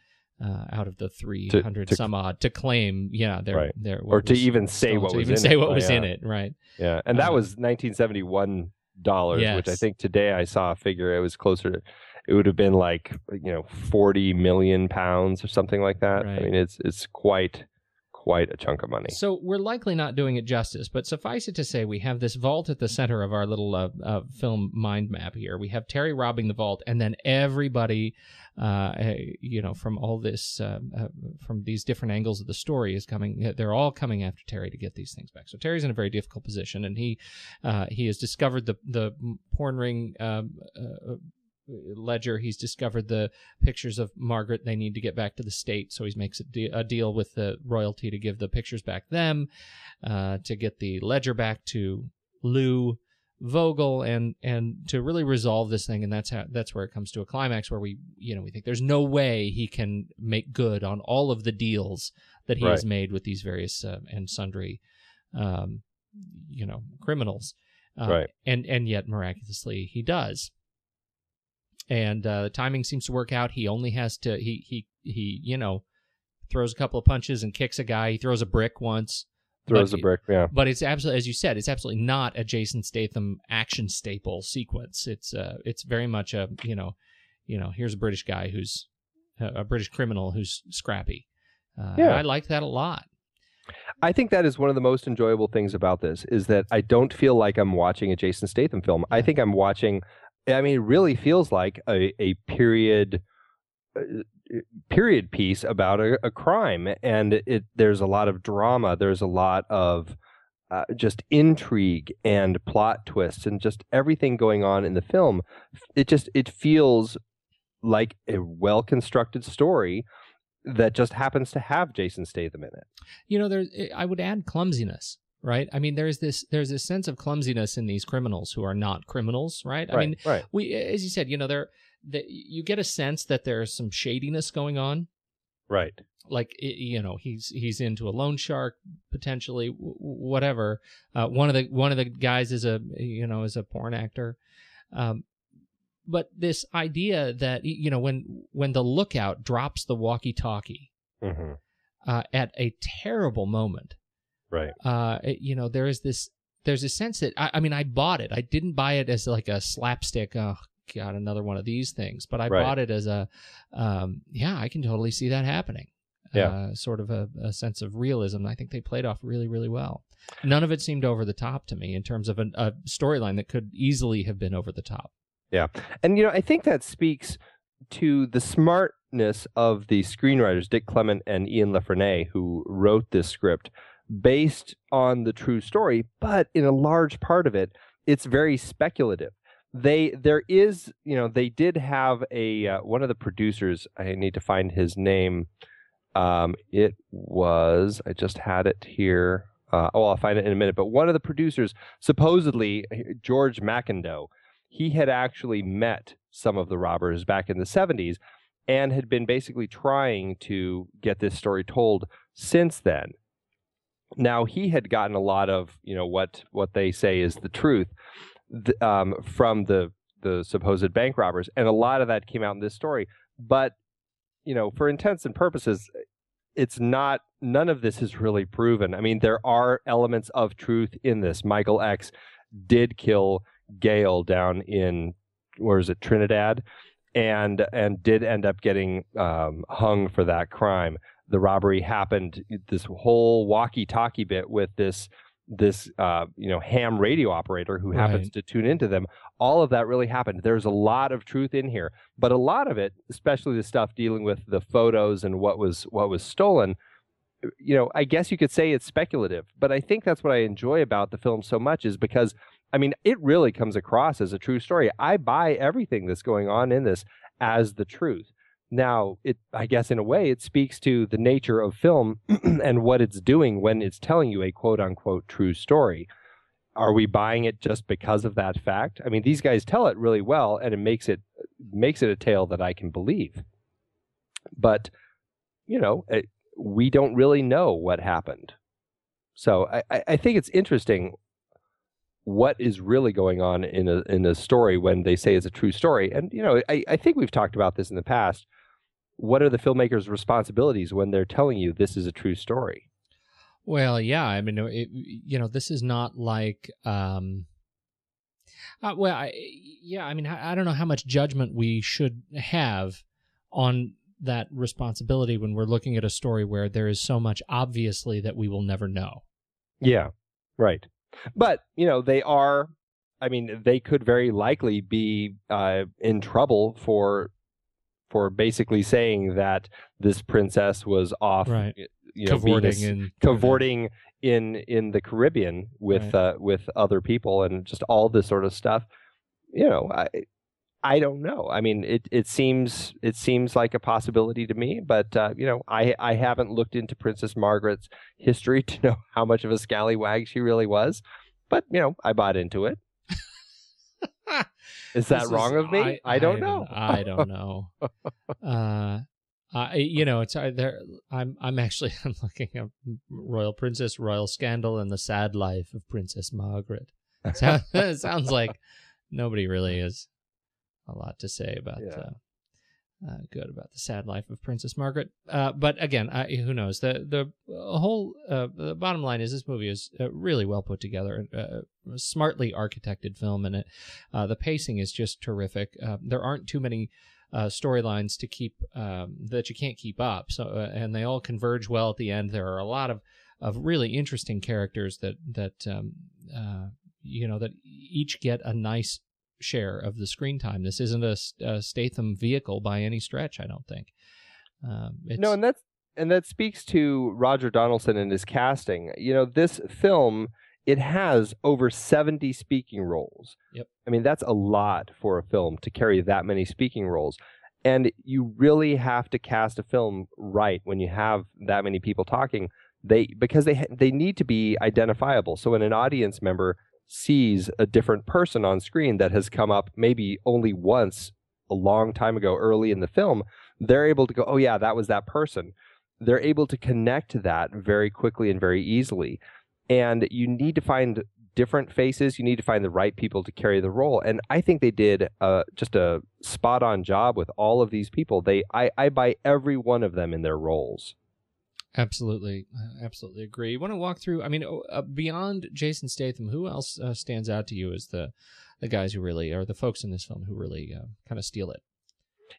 Uh, out of the 300 to- some odd to claim, yeah, their Right. their Or to was even say what to was even in say it. what Oh, was in it, right? Yeah, and that Uh, was 1971 dollars, which I think today I saw a figure. It was closer to, it would have been like you know 40 million pounds or something like that. Right. I mean, it's it's quite quite a chunk of money. So we're likely not doing it justice, but suffice it to say, we have this vault at the center of our little uh, uh, film mind map here. We have Terry robbing the vault, and then everybody, uh, eh, you know, from all this, uh, uh, from these different angles of the story is coming. They're all coming after Terry to get these things back. So Terry's in a very difficult position, and he uh, he has discovered the the porn ring. Ledger he's discovered the pictures of margaret. They need to get back to the state so he makes a, de- a deal with the royalty to give the pictures back them uh, to get the ledger back to lou vogel and and to really resolve this thing and that's how that's where it comes to a climax where we you know we think there's no way he can make good on all of the deals that he has made with these various uh, and sundry um, you know criminals. Uh, Right. and and yet miraculously he does and uh, the timing seems to work out. He only has to he he he you know throws a couple of punches and kicks a guy. He throws a brick once, Throws but- a brick, yeah. but it's absolutely as you said, it's absolutely not a Jason Statham action staple sequence. It's uh it's very much a you know you know here's a British guy who's a British criminal who's scrappy. Uh, Yeah. I like that a lot. I think that is one of the most enjoyable things about this is that I don't feel like I'm watching a Jason Statham film. I think I'm watching. I mean, it really feels like a, a period uh, period piece about a, a crime, and it there's a lot of drama. There's a lot of uh, just intrigue and plot twists and just everything going on in the film. It just it feels like a well constructed story that just happens to have Jason Statham in it. You know, there I would add clumsiness, right? I mean, there's this there's this sense of clumsiness in these criminals who are not criminals, right? I right, mean, right. we as you said, you know, there that you get a sense that there's some shadiness going on. Right. Like you know, he's he's into a loan shark potentially, whatever. Uh, one of the one of the guys is a you know is a porn actor. Um, but this idea that you know when when the lookout drops the walkie-talkie hmm uh, at a terrible moment, Right. uh, it- you know, there is this, there's a sense that, I, I mean, I bought it. I didn't buy it as like a slapstick, oh, God, another one of these things, but I Right. bought it as a, um, yeah, I can totally see that happening. Yeah. Uh, sort of a, a sense of realism. I think they played off really, really well. None of it seemed over the top to me in terms of an, a storyline that could easily have been over the top. Yeah. And you know, I think that speaks to the smartness of the screenwriters, Dick Clement and Ian La Frenais, who wrote this script based on the true story, but in a large part of it, it's very speculative. They there is, you know, they did have a uh, one of the producers. I need to find his name. Um, it was I just had it here. Uh, oh, I'll find it in a minute. But one of the producers, supposedly George McIndoe, he had actually met some of the robbers back in the 70s and had been basically trying to get this story told since then. Now he had gotten a lot of, you know, what what they say is the truth th- um, from the the supposed bank robbers, and a lot of that came out in this story. But you know, for intents and purposes, it's not. None of this is really proven. I mean, there are elements of truth in this. Michael X did kill Gale down in where is it Trinidad, and and did end up getting um, hung for that crime. The robbery happened. This whole walkie-talkie bit with this this uh, you know ham radio operator who happens Right. to tune into them. All of that really happened. There's a lot of truth in here, but a lot of it, especially the stuff dealing with the photos and what was what was stolen, you know, I guess you could say it's speculative, but I think that's what I enjoy about the film so much is because I mean, it really comes across as a true story. I buy everything that's going on in this as the truth. Now, it I guess in a way it speaks to the nature of film and what it's doing when it's telling you a quote unquote true story. Are we buying it just because of that fact? I mean, these guys tell it really well and it makes it makes it a tale that I can believe. But you know, it, we don't really know what happened. So I, I- I think it's interesting what is really going on in a in a story when they say it's a true story. And you know, I, I think we've talked about this in the past. What are the filmmakers' responsibilities when they're telling you this is a true story? Well, yeah. I mean, it, you know, this is not like, um, uh, well, I, yeah. I mean, I, I don't know how much judgment we should have on that responsibility when we're looking at a story where there is so much obviously that we will never know. Yeah, right. But you know, they are. I mean, they could very likely be uh, in trouble for for basically saying that this princess was off, Right. you know, being a s- Cavorting cavorting in in the Caribbean with uh, with other people and just all this sort of stuff. You know, I I don't know. I mean, it it seems it seems like a possibility to me, but uh, you know, I I haven't looked into Princess Margaret's history to know how much of a scallywag she really was. But you know, I bought into it. Is that This wrong of me? I, don't know. I don't know. uh, I, you know, it's uh, there. I'm, I'm actually I'm looking at Royal Princess, Royal Scandal, and the Sad Life of Princess Margaret. So, it sounds like nobody really has a lot to say about. Yeah. Uh, uh, good about the sad life of Princess Margaret, uh, but again, I, who knows? The the whole uh, the bottom line is this movie is uh, really well put together, uh, smartly architected film, and it uh, the pacing is just terrific. There aren't too many storylines to keep um, that you can't keep up. So, and they all converge well at the end. There are a lot of of really interesting characters that that um, you know that each get a nice share of the screen time. This isn't a, a Statham vehicle by any stretch. I don't think. Um, it's, No, and that's and that speaks to Roger Donaldson and his casting. You know, this film it has over 70 speaking roles. Yep. I mean, that's a lot for a film to carry that many speaking roles. And you really have to cast a film right when you have that many people talking. They because they they need to be identifiable. So when an audience member sees a different person on screen that has come up maybe only once a long time ago early in the film, they're able to go, "Oh yeah, that was that person." They're able to connect to that very quickly and very easily. And you need to find different faces. You need to find the right people to carry the role. And I think they did uh, just a spot on job with all of these people. They, I, I buy every one of them in their roles. Absolutely, uh, absolutely agree. You want to walk through? I mean, uh, beyond Jason Statham, who else uh, stands out to you as the the guys who really are the folks in this film who really uh, kind of steal it?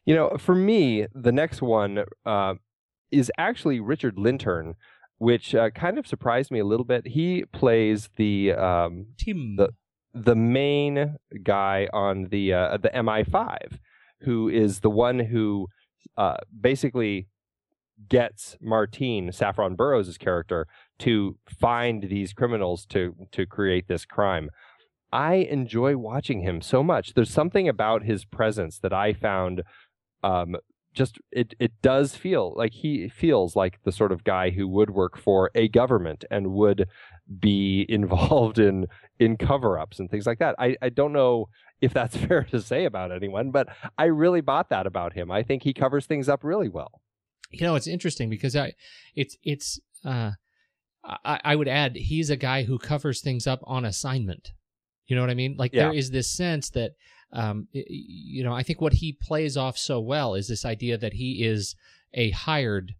You know, for me, the next one uh, is actually Richard Lintern, which uh, kind of surprised me a little bit. He plays the um, Tim. the the main guy on the uh, the MI5, who is the one who uh, basically gets Martine Saffron Burrows' character to find these criminals to to create this crime. I enjoy watching him so much. There's something about his presence that I found um, just it it does feel like he feels like the sort of guy who would work for a government and would be involved in in cover-ups and things like that. I, I don't know if that's fair to say about anyone, but I really bought that about him. I think he covers things up really well. You know, it's interesting because I, it's it's. Uh, I, I would add he's a guy who covers things up on assignment. You know what I mean? Like Yeah. there is this sense that, um, you know, I think what he plays off so well is this idea that he is a hired,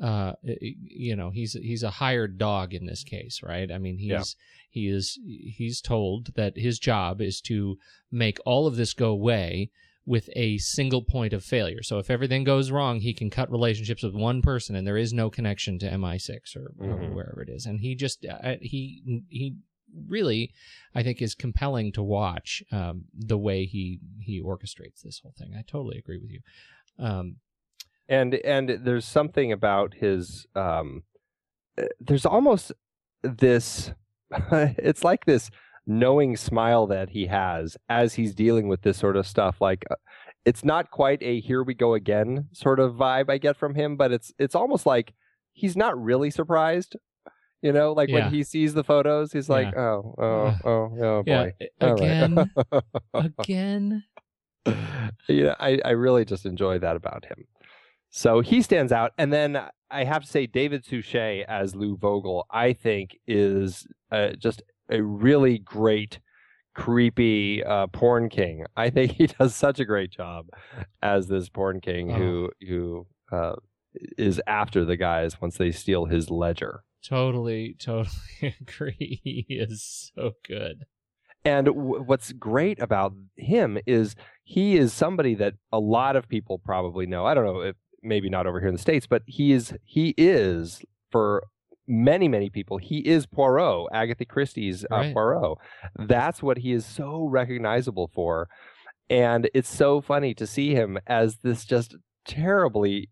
uh, you know, he's he's a hired dog in this case, right? I mean, he's Yeah. he is he's told that his job is to make all of this go away with a single point of failure. So if everything goes wrong, he can cut relationships with one person, and there is no connection to MI6 or, or Mhm. wherever it is. And he just uh, he he really, I think, is compelling to watch um, the way he he orchestrates this whole thing. I totally agree with you. Um, and and there's something about his um uh, there's almost this it's like this knowing smile that he has as he's dealing with this sort of stuff like uh, it's not quite a here we go again sort of vibe i get from him but it's it's almost like he's not really surprised you know like Yeah. when he sees the photos he's like oh oh oh oh yeah, boy All right. again, again. yeah, I, I really just enjoy that about him. So he stands out. And then I have to say, David Suchet as Lou Vogel, I think is uh, just a really great, creepy uh, porn king. I think he does such a great job as this porn king who who uh, is after the guys once they steal his ledger. Totally, totally agree. He is so good. And w- what's great about him is he is somebody that a lot of people probably know. I don't know if maybe not over here in the states, but he is he is for many many people he is Poirot, Agatha Christie's uh, Right. Poirot. That's what he is so recognizable for, and it's so funny to see him as this just terribly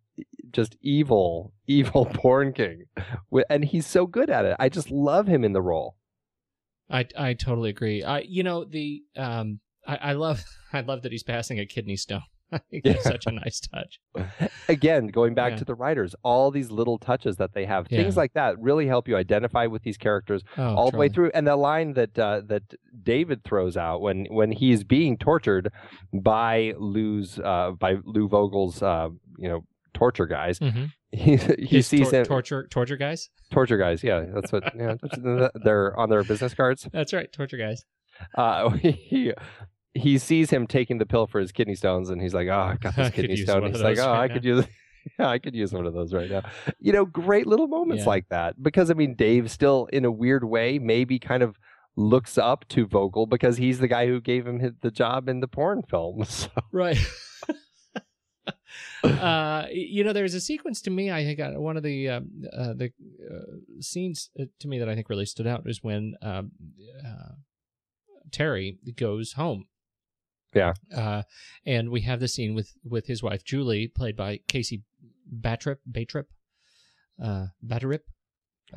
just evil evil porn king and he's so good at it i just love him in the role I I totally agree. I you know the um I, I love I love that he's passing a kidney stone. Yeah. such a nice touch. again going back Yeah. to the writers all these little touches that they have Yeah. things like that really help you identify with these characters Oh, all the way through and the line that uh, that david throws out when when he's being tortured by lou's uh, by lou vogel's uh, you know torture guys Mhm. he, he His sees tor- him torture torture guys. torture guys yeah that's what yeah, that's- they're on their business cards That's right, torture guys. uh, he he sees him taking the pill for his kidney stones, and he's like, "Oh, I got this could kidney stone." He's like, "Oh, right I now." could use, yeah, I could use one of those right now." You know, great little moments Yeah. like that because I mean, Dave still, in a weird way, maybe kind of looks up to Vogel because he's the guy who gave him his, the job in the porn film. So, Right. uh, you know, there's a sequence to me. I think uh, one of the um, uh, the uh, scenes uh, to me that I think really stood out is when um, uh, Terry goes home. Yeah. Uh, and we have the scene with with his wife Julie, played by Casey Batrip. Batrip. Uh, Batrip.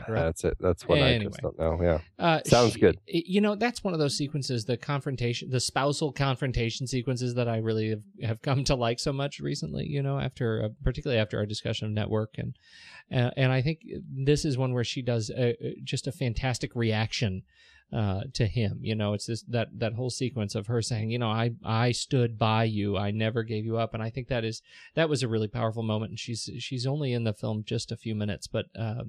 That's it. That's what I just don't know. Yeah. Uh, Sounds she- good. You know, that's one of those sequences, the confrontation, the spousal confrontation sequences that I really have, have come to like so much recently. You know, after uh, particularly after our discussion of network, and uh, and I think this is one where she does a, just a fantastic reaction uh, to him. You know, it's this that that whole sequence of her saying, you know, I I stood by you, I never gave you up, and I think that is that was a really powerful moment. And she's she's only in the film just a few minutes, but uh,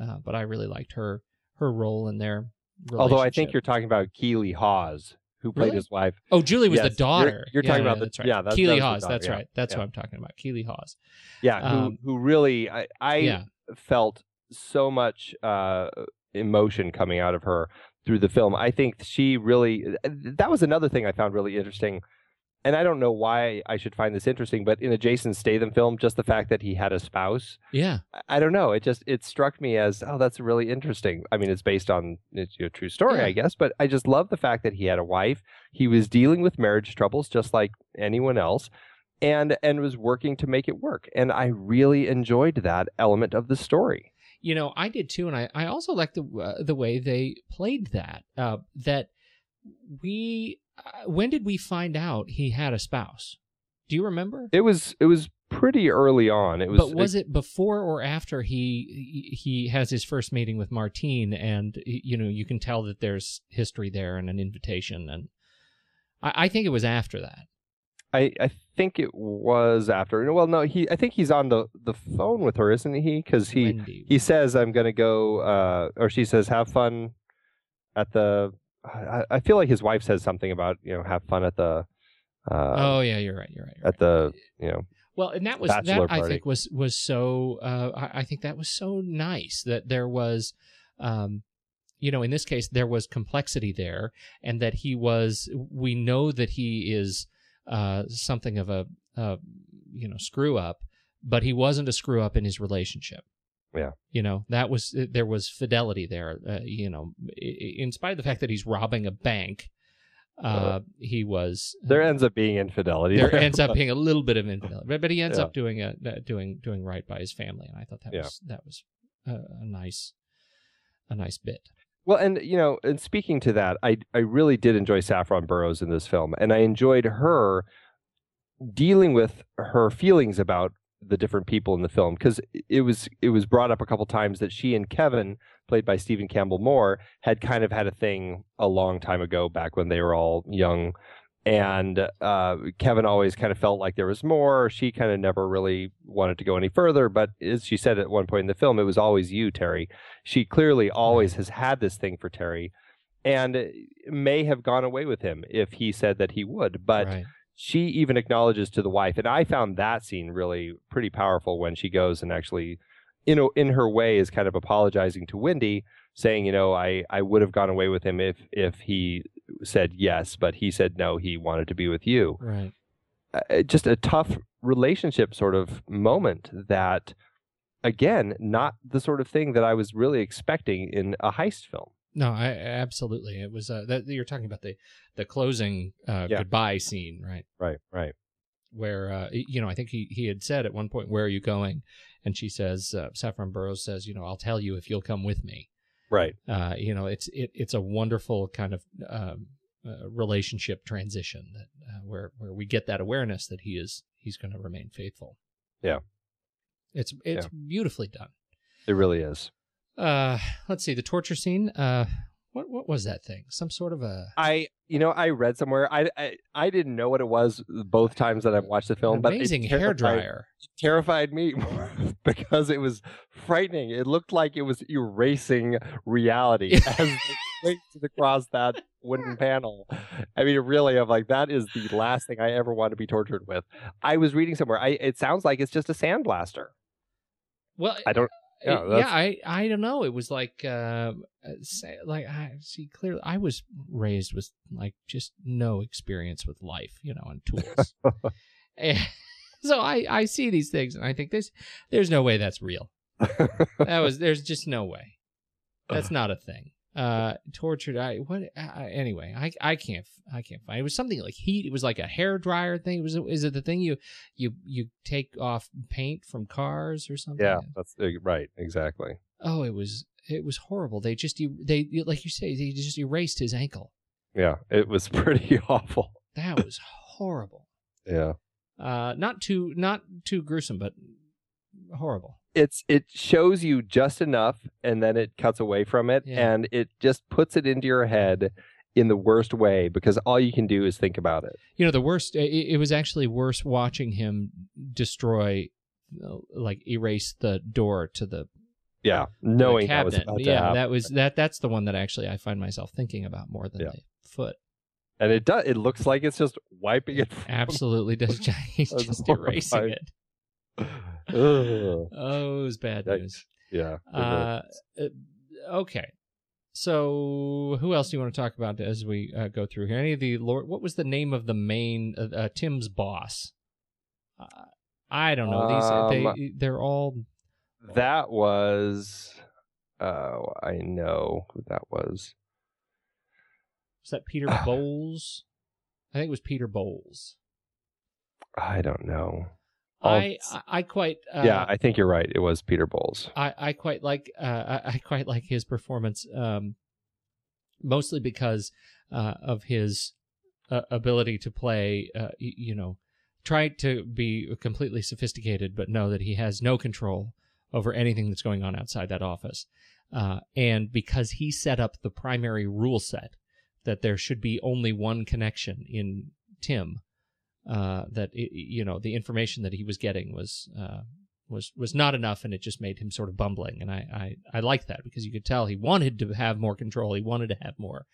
uh, but I really liked her her role in there. Although I think you're talking about Keeley Hawes, who played Really? his wife. Oh, Julie was Yes, the you're- daughter. you're talking about the- that's right. yeah, that- Keeley that Hawes. That's yeah, right. That's yeah. what I'm talking about. Keeley Hawes. Yeah, Um, who who really I, I yeah. felt so much uh, emotion coming out of her through the film. I think she really that was another thing I found really interesting. And I don't know why I should find this interesting, but in a Jason Statham film, just the fact that he had a spouse, Yeah. I- don't know. It just it struck me as oh, that's really interesting. I mean, it's based on it's a true story, Yeah. I guess, but I just love the fact that he had a wife. He was dealing with marriage troubles just like anyone else, and and was working to make it work. And I really enjoyed that element of the story. You know, I did too, and I, I also like the uh, the way they played that. Uh, that we uh, when did we find out he had a spouse? Do you remember? It was it was pretty early on. It was, but was it before or after he he has his first meeting with Martine, and you know you can tell that there's history there and an invitation, and I, I think it was after that. I, I think it was after. Well, no, he. I think he's on the, the phone with her, isn't he? Because he Wendy. he says, "I'm going to go," uh, or she says, "Have fun at the." I, I feel like his wife says something about you know have fun at the. Uh, oh yeah, you're right. You're right. You're right. At the you know Well, and that was that I think was was so uh, I, I think that was so nice that there was, um, you know, in this case there was complexity there, and that he was. We know that he is uh, something of a uh, you know screw up, but he wasn't a screw up in his relationship. Yeah. You know that was there was fidelity there. Uh, you know, in spite of the fact that he's robbing a bank, uh, he was there ends up being infidelity. there ends up being a little bit of infidelity, but, but he ends Yeah. up doing a uh, doing doing right by his family, and I thought that Yeah. was that was a, a nice a nice bit. Well, and you know, and speaking to that, I I really did enjoy Saffron Burrows in this film, and I enjoyed her dealing with her feelings about the different people in the film because it was it was brought up a couple times that she and Kevin, played by Stephen Campbell Moore, had kind of had a thing a long time ago, back when they were all young. And uh, Kevin always kind of felt like there was more. She kind of never really wanted to go any further. But as she said at one point in the film, it was always you, Terry she clearly always has had this thing for Terry and may have gone away with him if he said that he would. But right. she even acknowledges to the wife, and I found that scene really pretty powerful when she goes and actually, you know, in her way is kind of apologizing to Wendy, saying, you know, I, I would have gone away with him if if he said yes, but he said no, he wanted to be with you Right. uh, just a tough relationship sort of moment that again not the sort of thing that i was really expecting in a heist film No, I absolutely. It was uh, that you're talking about the the closing uh, Yeah. goodbye scene, right? right right Where uh, you know, I think he he had said at one point, "Where are you going?" And she says, uh, Saffron Burrows says, "You know, I'll tell you if you'll come with me." Right uh, you know, it's it, it's a wonderful kind of um, uh, relationship transition that uh, where where we get that awareness that he is he's going to remain faithful. Yeah. it's it's beautifully done. it really is Uh, let's see the torture scene. Uh, what what was that thing? Some sort of a i you know i read somewhere i i, I didn't know what it was both times that i've watched the film but it amazing terrified- hair dryer. terrified me because it was frightening it looked like it was erasing reality as they raced across that wooden panel I mean, really, I'm like, that is the last thing I ever want to be tortured with. I was reading somewhere. I it sounds like it's just a sandblaster. Well, I don't. Yeah, Yeah, I I don't know. It was like uh, say, like I see clearly. I was raised with like just no experience with life, you know, and tools. And so I I see these things and I think this there's no way that's real. That was there's just no way. That's not a thing. Uh, tortured. I what? Uh, anyway, I I can't I can't find. It was something like heat. It was like a hair dryer thing. It was is it the thing you you you take off paint from cars or something? yeah, that's uh, right. Exactly. Oh, it was it was horrible. They just they like you say they just erased his ankle. Yeah, it was pretty awful. That was horrible. Yeah. Uh, not too not too gruesome, but horrible. It's it shows you just enough and then it cuts away from it Yeah. and it just puts it into your head in the worst way because all you can do is think about it. You know, the worst. It, it was actually worse watching him destroy, uh, like erase the door to the Yeah, the knowing that was cabinet. about yeah, happen. that was that. That's the one that actually I find myself thinking about more than Yeah. the foot. and it does it looks like it's just wiping it from Absolutely does. He's just erasing it. Oh, it was bad Yikes. news. Yeah. Uh, uh, okay. So, who else do you want to talk about as we uh, go through here? Any of the Lord? What was the name of the main uh, uh, Tim's boss? Uh, I don't know. These Um, they they're all That was oh, I know who that was. was that Peter Bowles? I think it was Peter Bowles. I don't know. I, I quite uh, yeah, I think you're right. It was Peter Bowles. I, I quite like uh, I, quite like his performance, um, mostly because uh, of his uh, ability to play. Uh, you know, try to be completely sophisticated, but know that he has no control over anything that's going on outside that office. Uh, and because he set up the primary rule set that there should be only one connection in Tim, uh, that i you know the information that he was getting was uh, was was not enough, and it just made him sort of bumbling. And I I, I like that because you could tell he wanted to have more control, he wanted to have more.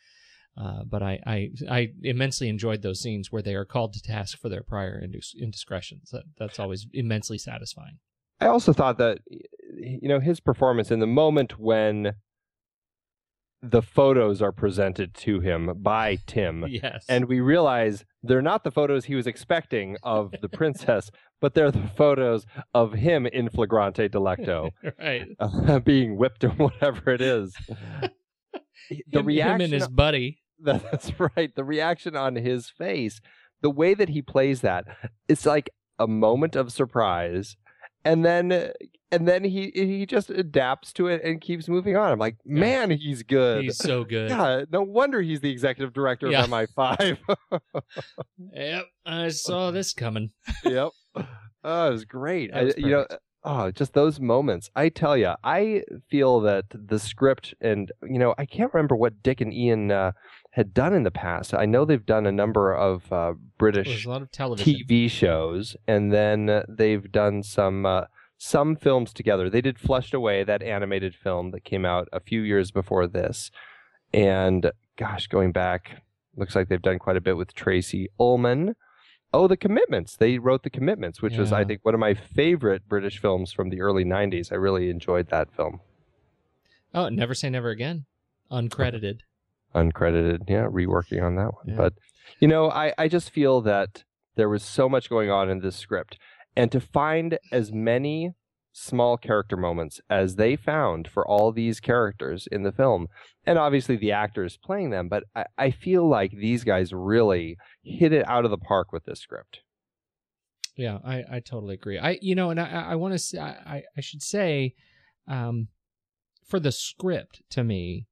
Uh, but I, I I immensely enjoyed those scenes where they are called to task for their prior indis- indiscretions. That that's always immensely satisfying. I also thought that you know his performance in the moment when the photos are presented to him by Tim Yes, and we realize they're not the photos he was expecting of the princess but they're the photos of him in flagrante delicto right. uh, being whipped or whatever it is the him, reaction him and his buddy. That's right. The reaction on his face, the way that he plays that, it's like a moment of surprise, and then and then he he just adapts to it and keeps moving on. I'm like, man, he's good. He's so good. yeah, no wonder he's the executive director Yeah. of MI5. Yep, I saw this coming. yep. Oh, it was great. Was I- you know, oh, just those moments. I tell you, I feel that the script and you know, I can't remember what Dick and Ian uh, had done in the past. I know they've done a number of uh, British of. TV shows, and then they've done some uh, some films together. They did Flushed Away, that animated film that came out a few years before this, and gosh, going back, looks like they've done quite a bit with Tracey Ullman. Oh, The Commitments. They wrote The Commitments, which was, I think, one of my favorite British films from the early '90s. I really enjoyed that film. Oh, Never Say Never Again, uncredited. Uncredited. Yeah, reworking on that one. Yeah. But you know, I I just feel that there was so much going on in this script, and to find as many small character moments as they found for all these characters in the film, and obviously the actors playing them, but I, I feel like these guys really hit it out of the park with this script. Yeah, I, I totally agree. I you know, and I I want to say I I should say, um, for the script to me,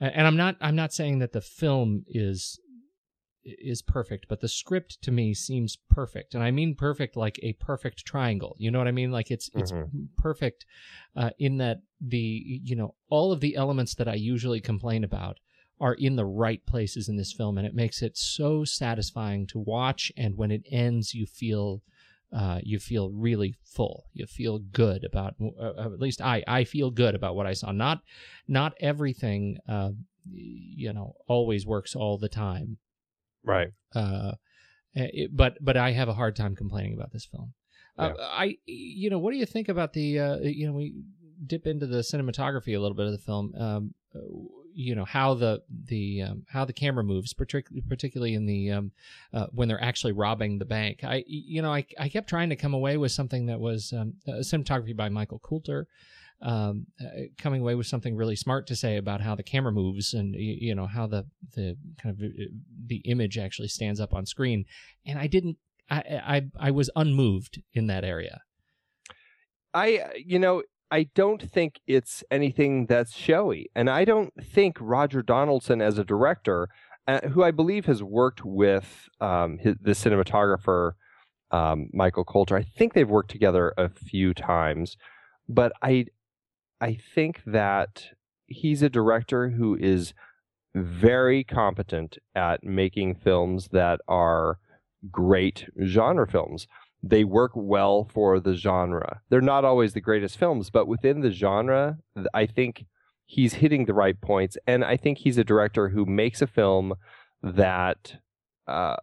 and I'm not I'm not saying that the film is is perfect, but the script to me seems perfect, and I mean perfect like a perfect triangle. You know what I mean? Like it's it's perfect uh, in that the you know all of the elements that I usually complain about are in the right places in this film, and it makes it so satisfying to watch. And when it ends, you feel uh, you feel really full. You feel good about uh, at least I I feel good about what I saw. Not not everything uh, you know always works all the time. Right. Uh, it, but but I have a hard time complaining about this film. Uh, I you know what do you think about the uh, you know we dip into the cinematography a little bit of the film. Um, uh, you know how the the um, how the camera moves, particularly particularly in the um, uh, when they're actually robbing the bank. I you know I I kept trying to come away with something that was um, uh, cinematography by Michael Coulter. Um, uh, coming away with something really smart to say about how the camera moves and you know how the the kind of uh, the image actually stands up on screen, and I didn't. I I I was unmoved in that area. I, you know, I don't think it's anything that's showy, and I don't think Roger Donaldson as a director, uh, who I believe has worked with um, his, the cinematographer um, Michael Coulter, I think they've worked together a few times, but I I think that he's a director who is very competent at making films that are great genre films. They work well for the genre. They're not always the greatest films, but within the genre, I think he's hitting the right points. And I think he's a director who makes a film that, uh,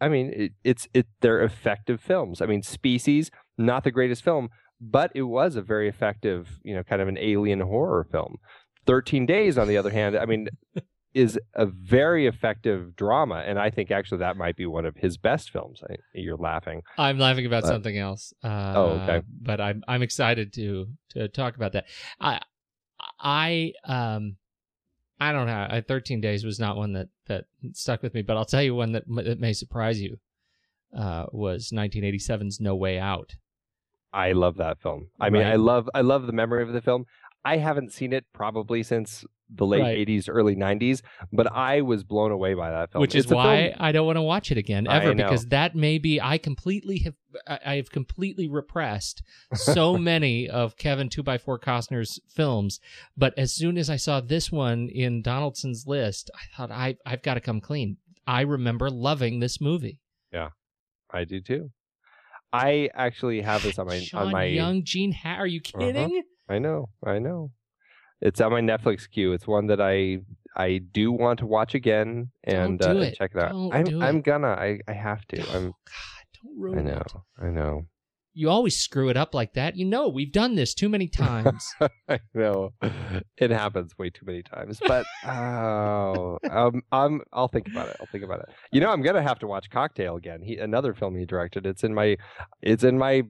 I mean, it, it's it. They're effective films. I mean, Species, not the greatest film, but it was a very effective, you know, kind of an alien horror film. 13 Days, on the other hand, I mean, is a very effective drama. And I think actually that might be one of his best films. I, you're laughing. I'm laughing about something else. Uh, oh, okay. But I'm I'm excited to to talk about that. I I um I don't know. I, 13 Days was not one that that stuck with me, but I'll tell you one that that may surprise you. Uh, was 1987's No Way Out. I love that film. I mean, Right. I love I love the memory of the film. I haven't seen it probably since the late Right. 80s, early 90s, but I was blown away by that film. which is It's why I don't want to watch it again ever because that may be I completely have I have completely repressed so many of Kevin two by four Costner's films, but as soon as I saw this one in Donaldson's list, I thought I I've got to come clean. I remember loving this movie. Yeah, I do too. I actually have this on my Sean on my Young, Gene Ha Are you Uh-huh. kidding? I know, I know. It's on my Netflix queue. It's one that I I do want to watch again and uh, it. check it out. Don't I'm I'm gonna. I I have to. Oh, I'm. God, don't ruin it. I know. it. I know. You always screw it up like that. You know we've done this too many times. I know. It happens way too many times. But oh, um, I'm. I'll think about it. I'll think about it. You know, I'm gonna have to watch Cocktail again. He another film he directed. It's in my. It's in my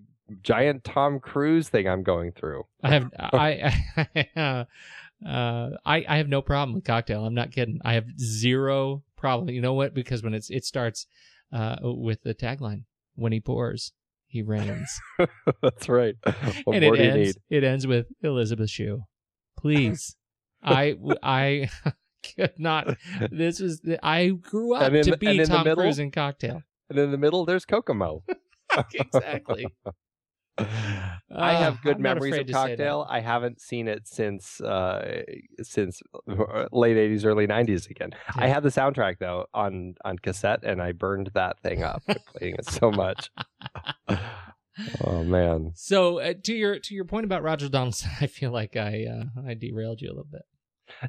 giant Tom Cruise thing I'm going through. I have I I, uh, I I have no problem with cocktail. I'm not kidding. I have zero problem. You know what? Because when it's it starts uh, with the tagline, "When he pours, he rains," That's right. What and it ends it ends with Elizabeth Shue. Please, I I could not. This is I grew up in to be and in the Tom middle? Cruise in cocktail. And in the middle, there's Kokomo. exactly. I have Uh, good I'm memories of to say that. Cocktail. I haven't seen it since uh, since late '80s, early '90s again. I Yeah. had the soundtrack though on on cassette, and I burned that thing up playing it so much. oh man, So uh, to your to your point about Roger Donaldson, I feel like I uh, I derailed you a little bit.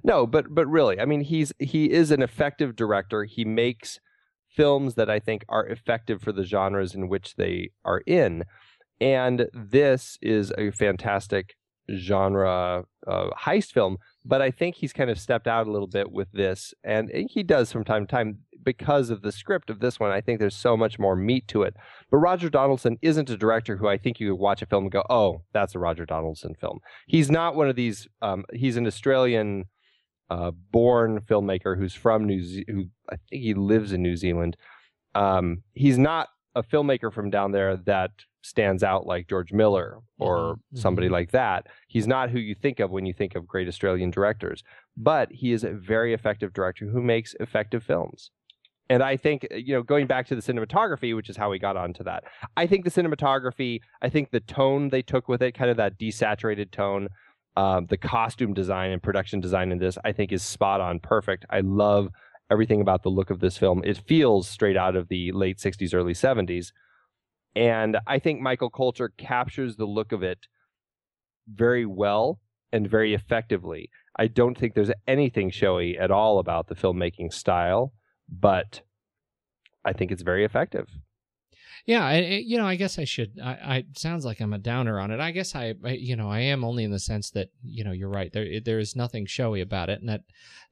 no, but but really, I mean, he's he is an effective director. He makes films that I think are effective for the genres in which they are in, and this is a fantastic genre uh, heist film. But I think he's kind of stepped out a little bit with this, and he does from time to time because of the script of this one. I think there's so much more meat to it. But Roger Donaldson isn't a director who I think you watch a film and go, "Oh, that's a Roger Donaldson film." He's not one of these. Um, he's an Australian uh, born filmmaker who's from New Ze- who I think he lives in New Zealand. Um, he's not a filmmaker from down there that stands out like George Miller or Mhm, somebody like that. He's not who you think of when you think of great Australian directors, but he is a very effective director who makes effective films. And I think, you know, going back to the cinematography, which is how we got onto that, I think the cinematography, I think the tone they took with it, kind of that desaturated tone, um, the costume design and production design in this, I think is spot on perfect. I love everything about the look of this film. It feels straight out of the late 60s, early 70s. And I think Michael Coulter captures the look of it very well and very effectively. I don't think there's anything showy at all about the filmmaking style, but I think it's very effective. Yeah, I, you know, I guess I should. I, I sounds like I'm a downer on it. I guess I, I, you know, I am only in the sense that you know you're right. There, there is nothing showy about it, and that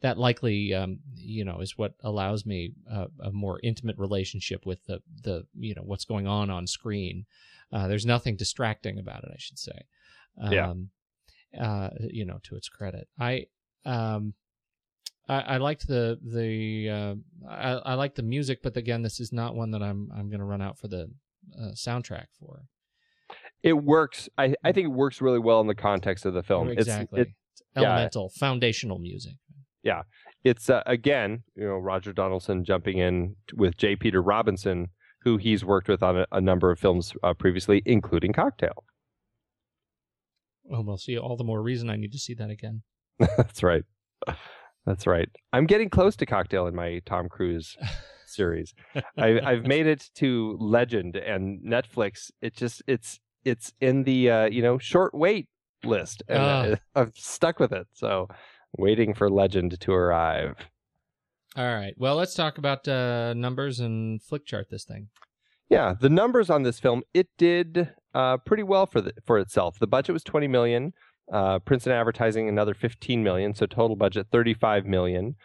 that likely, um, you know, is what allows me a, a more intimate relationship with the the you know what's going on on screen. Uh, there's nothing distracting about it, I should say. Um, Yeah. Uh, you know, to its credit, I um. I, I liked the the uh, I, I liked the music, but again, this is not one that I'm I'm going to run out for the uh, soundtrack for. it works. I, I think it works really well in the context of the film. exactly. It's, it, It's elemental, foundational music. Yeah, it's uh, again, you know, Roger Donaldson jumping in with J. Peter Robinson, who he's worked with on a, a number of films uh, previously, including Cocktail. Oh, well, see, all the more reason I need to see that again. That's right. That's right. I'm getting close to Cocktail in my Tom Cruise series. I, I've made it to Legend and Netflix. It just it's it's in the uh, you know short wait list, and Ah. uh, I'm stuck with it. So waiting for Legend to arrive. All right. Well, let's talk about uh, numbers and Flickchart this thing. Yeah, the numbers on this film it did uh, pretty well for the, for itself. The budget was 20 million. Uh, Prints and Advertising another 15 million, so total budget 35 million,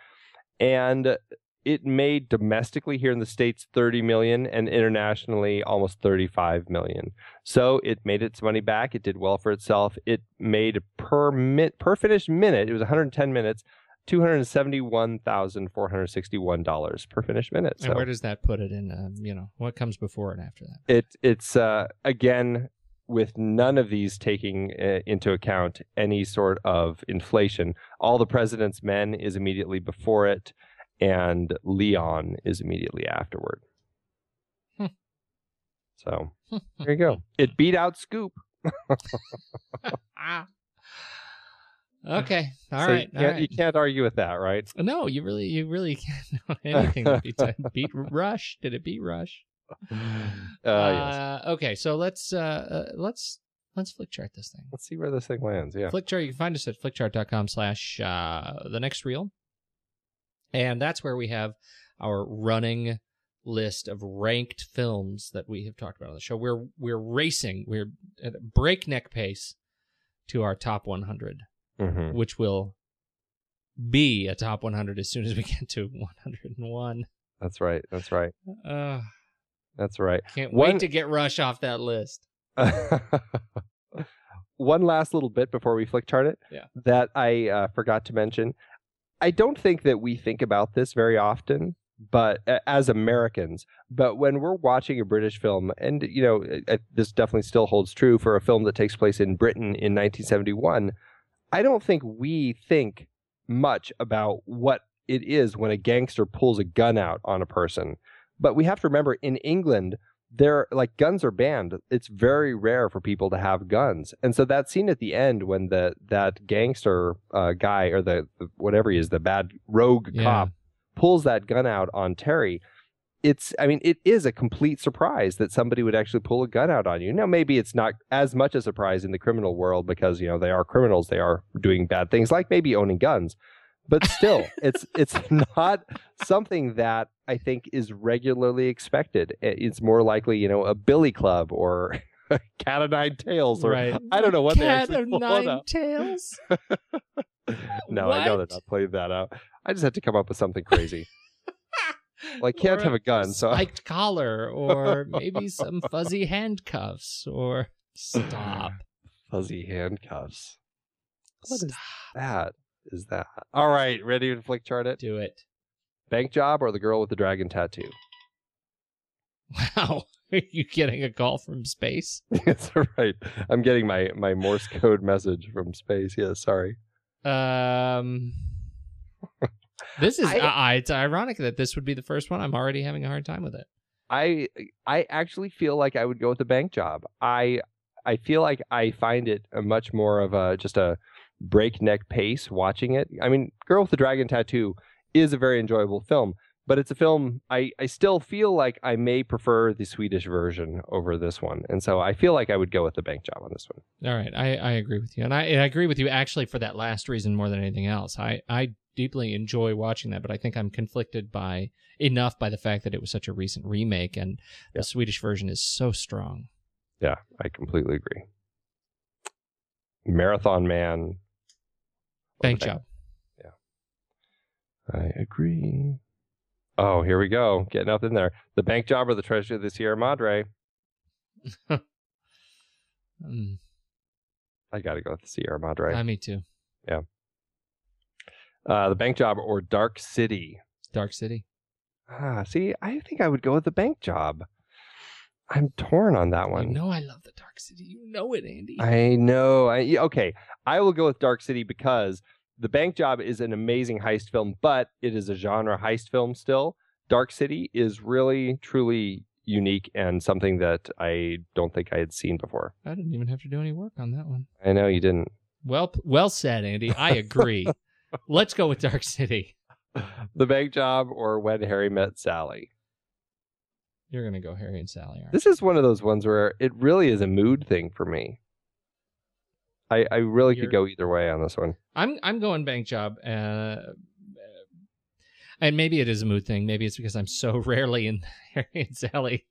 and it made domestically here in the states 30 million and internationally almost 35 million. So it made its money back. It did well for itself. It made per min- per finished minute. It was 110 minutes. Two hundred seventy-one thousand four hundred sixty-one dollars per finished minute. And where does that put it in? Uh, you know, what comes before and after that? it it's uh, again with none of these taking uh, into account any sort of inflation. All the President's Men is immediately before it, and Leon is immediately afterward. Hmm. So there you go. It beat out Scoop. Okay. All So right. You can't, right. you can't argue with that, right? No, you really, you really can't know anything that beats beat Rush. Did it beat Rush? Uh, yes. Uh, okay, so let's uh, uh, let's let's Flickchart this thing. Let's see where this thing lands. Yeah. Flickchart, you can find us at flickchart.com slash uh, the next reel. And that's where we have our running list of ranked films that we have talked about on the show. We're we're racing, we're at a breakneck pace to our top 100, hmm which will be a top 100 as soon as we get to 101. That's right. That's right. Uh, That's right. can't One- wait to get Rush off that list. One last little bit before we Flickchart it. Yeah. That I uh, forgot to mention. I don't think that we think about this very often, but uh, as Americans, but when we're watching a British film, and you know, uh, this definitely still holds true for a film that takes place in Britain in 1971. I don't think we think much about what it is when a gangster pulls a gun out on a person. But we have to remember in England, there like guns are banned. It's very rare for people to have guns. And so that scene at the end when the that gangster uh, guy or the, the whatever he is, the bad rogue Yeah. cop pulls that gun out on Terry. It's I mean, it is a complete surprise that somebody would actually pull a gun out on you. Now maybe it's not as much a surprise in the criminal world because, you know, they are criminals, they are doing bad things, like maybe owning guns. But still, it's it's not something that I think is regularly expected. It's more likely, you know, a billy club or cat of nine tails, or Right. I don't know what they Cat actually of nine out. tails. No, I know What? they're not playing that out. I just had to come up with something crazy. well, I can't Or have a gun, so spiked collar, or maybe some fuzzy handcuffs, or stop. fuzzy handcuffs. What is Stop. that? Is that all right? Ready to Flickchart it? Do it. Bank job or the girl with the dragon tattoo? Wow. Are you getting a call from space? That's right. I'm getting my my Morse code message from space. Yeah, sorry. Um, this is. I- uh, it's ironic that this would be the first one. I'm already having a hard time with it. I I actually feel like I would go with the bank job. I I feel like I find it a much more of a just a breakneck pace watching it. I mean, Girl with the Dragon Tattoo is a very enjoyable film, but it's a film I I still feel like I may prefer the Swedish version over this one. And so I feel like I would go with the bank job on this one. All right, I, I agree with you, and I, I agree with you actually for that last reason more than anything else. I I deeply enjoy watching that, but I think I'm conflicted by enough by the fact that it was such a recent remake, and Yeah. the Swedish version is so strong. Yeah, I completely agree. Marathon Man. Bank job. Yeah. I agree. Oh, here we go. Getting up in there. The bank job or the treasure of the Sierra Madre. Mm, I got to go with the Sierra Madre. uh, me too. Yeah. Uh, the bank job or Dark City. Dark City. Ah, see, I think I would go with the bank job. I'm torn on that one. You know I love the Dark City. You know it, Andy. I know. I, okay, I will go with Dark City because The Bank Job is an amazing heist film, but it is a genre heist film still. Dark City is really, truly unique and something that I don't think I had seen before. I didn't even have to do any work on that one. I know you didn't. Well, well said, Andy. I agree. Let's go with Dark City. The Bank Job or When Harry Met Sally. You're gonna go Harry and Sally. Aren't This is one of those ones where it really is a mood thing for me. I, I really You're- could go either way on this one. I'm I'm going bank job. Uh, and maybe it is a mood thing. Maybe it's because I'm so rarely in Harry and Sally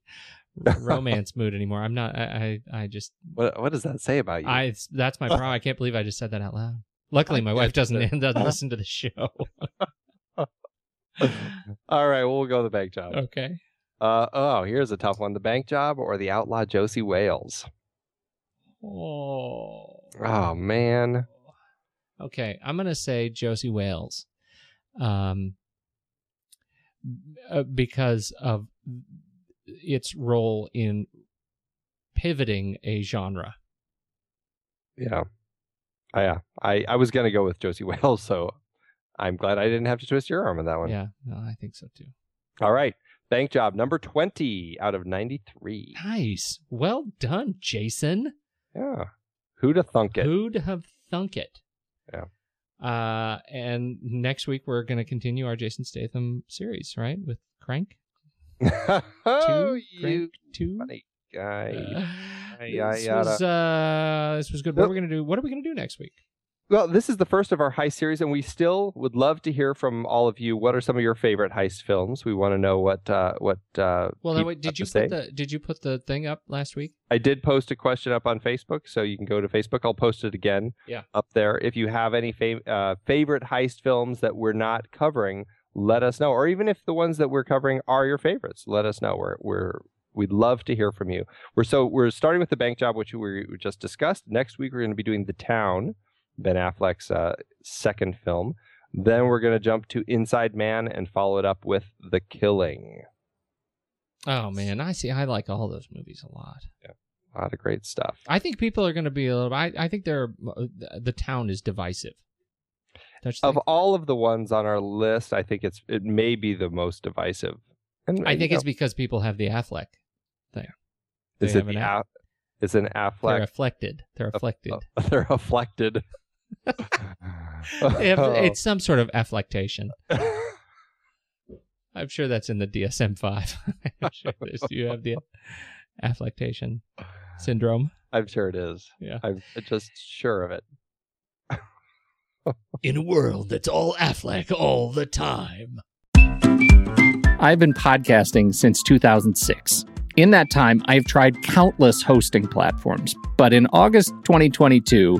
romance mood anymore. I'm not. I I, I just What what does that say about you? I that's my problem. I can't believe I just said that out loud. Luckily, my wife doesn't doesn't listen to the show. All right, we'll go the bank job. Okay. Uh, oh, here's a tough one: the bank job or the outlaw Josey Wales. Oh. Oh man, Okay, I'm gonna say Josey Wales, um, uh, because of its role in pivoting a genre. yeah, I, yeah. I I was gonna go with Josey Wales, so I'm glad I didn't have to twist your arm on that one. Yeah, no, I think so too. All right, bank job number twenty out of ninety three. Nice, well done, Jason. Yeah, who'da thunk it? Who'd have thunk it? Yeah. Uh, and next week we're gonna continue our Jason Statham series, right? With Crank oh, Two, you Crank Two. funny guy. Uh, this was uh, this was good. What are we gonna do? What are we gonna do next week? Well, this is the first of our heist series, and we still would love to hear from all of you. What are some of your favorite heist films? We want to know what uh, what. Uh, Well, wait, did you say. put the did you put the thing up last week? I did post a question up on Facebook, so you can go to Facebook. I'll post it again. Yeah. up there. If you have any fav- uh, favorite heist films that we're not covering, let us know. Or even if the ones that we're covering are your favorites, let us know. We're we're we'd love to hear from you. We're so we're starting with the bank job, which we just discussed. Next week we're going to be doing the town, Ben Affleck's uh, second film. Then we're going to jump to Inside Man and follow it up with The Killing. Oh man, I see. I like all those movies a lot. Yeah, a lot of great stuff. I think people are going to be a little. I, I think they're the town is divisive. Of all of the ones on our list, I think it's it may be the most divisive. And I think you it's because people have the Affleck. know, they is it the an Aff- it's an They're Affleck. afflicted. They're afflicted. They're afflicted. They have- Oh. it's some sort of afflectation. I'm sure that's in the DSM five. I'm sure there's- you have the afflectation syndrome. I'm sure it is. Yeah. I'm just sure of it. In a world that's all Affleck all the time. I've been podcasting since 2006. In that time, I've tried countless hosting platforms, but in August 2022,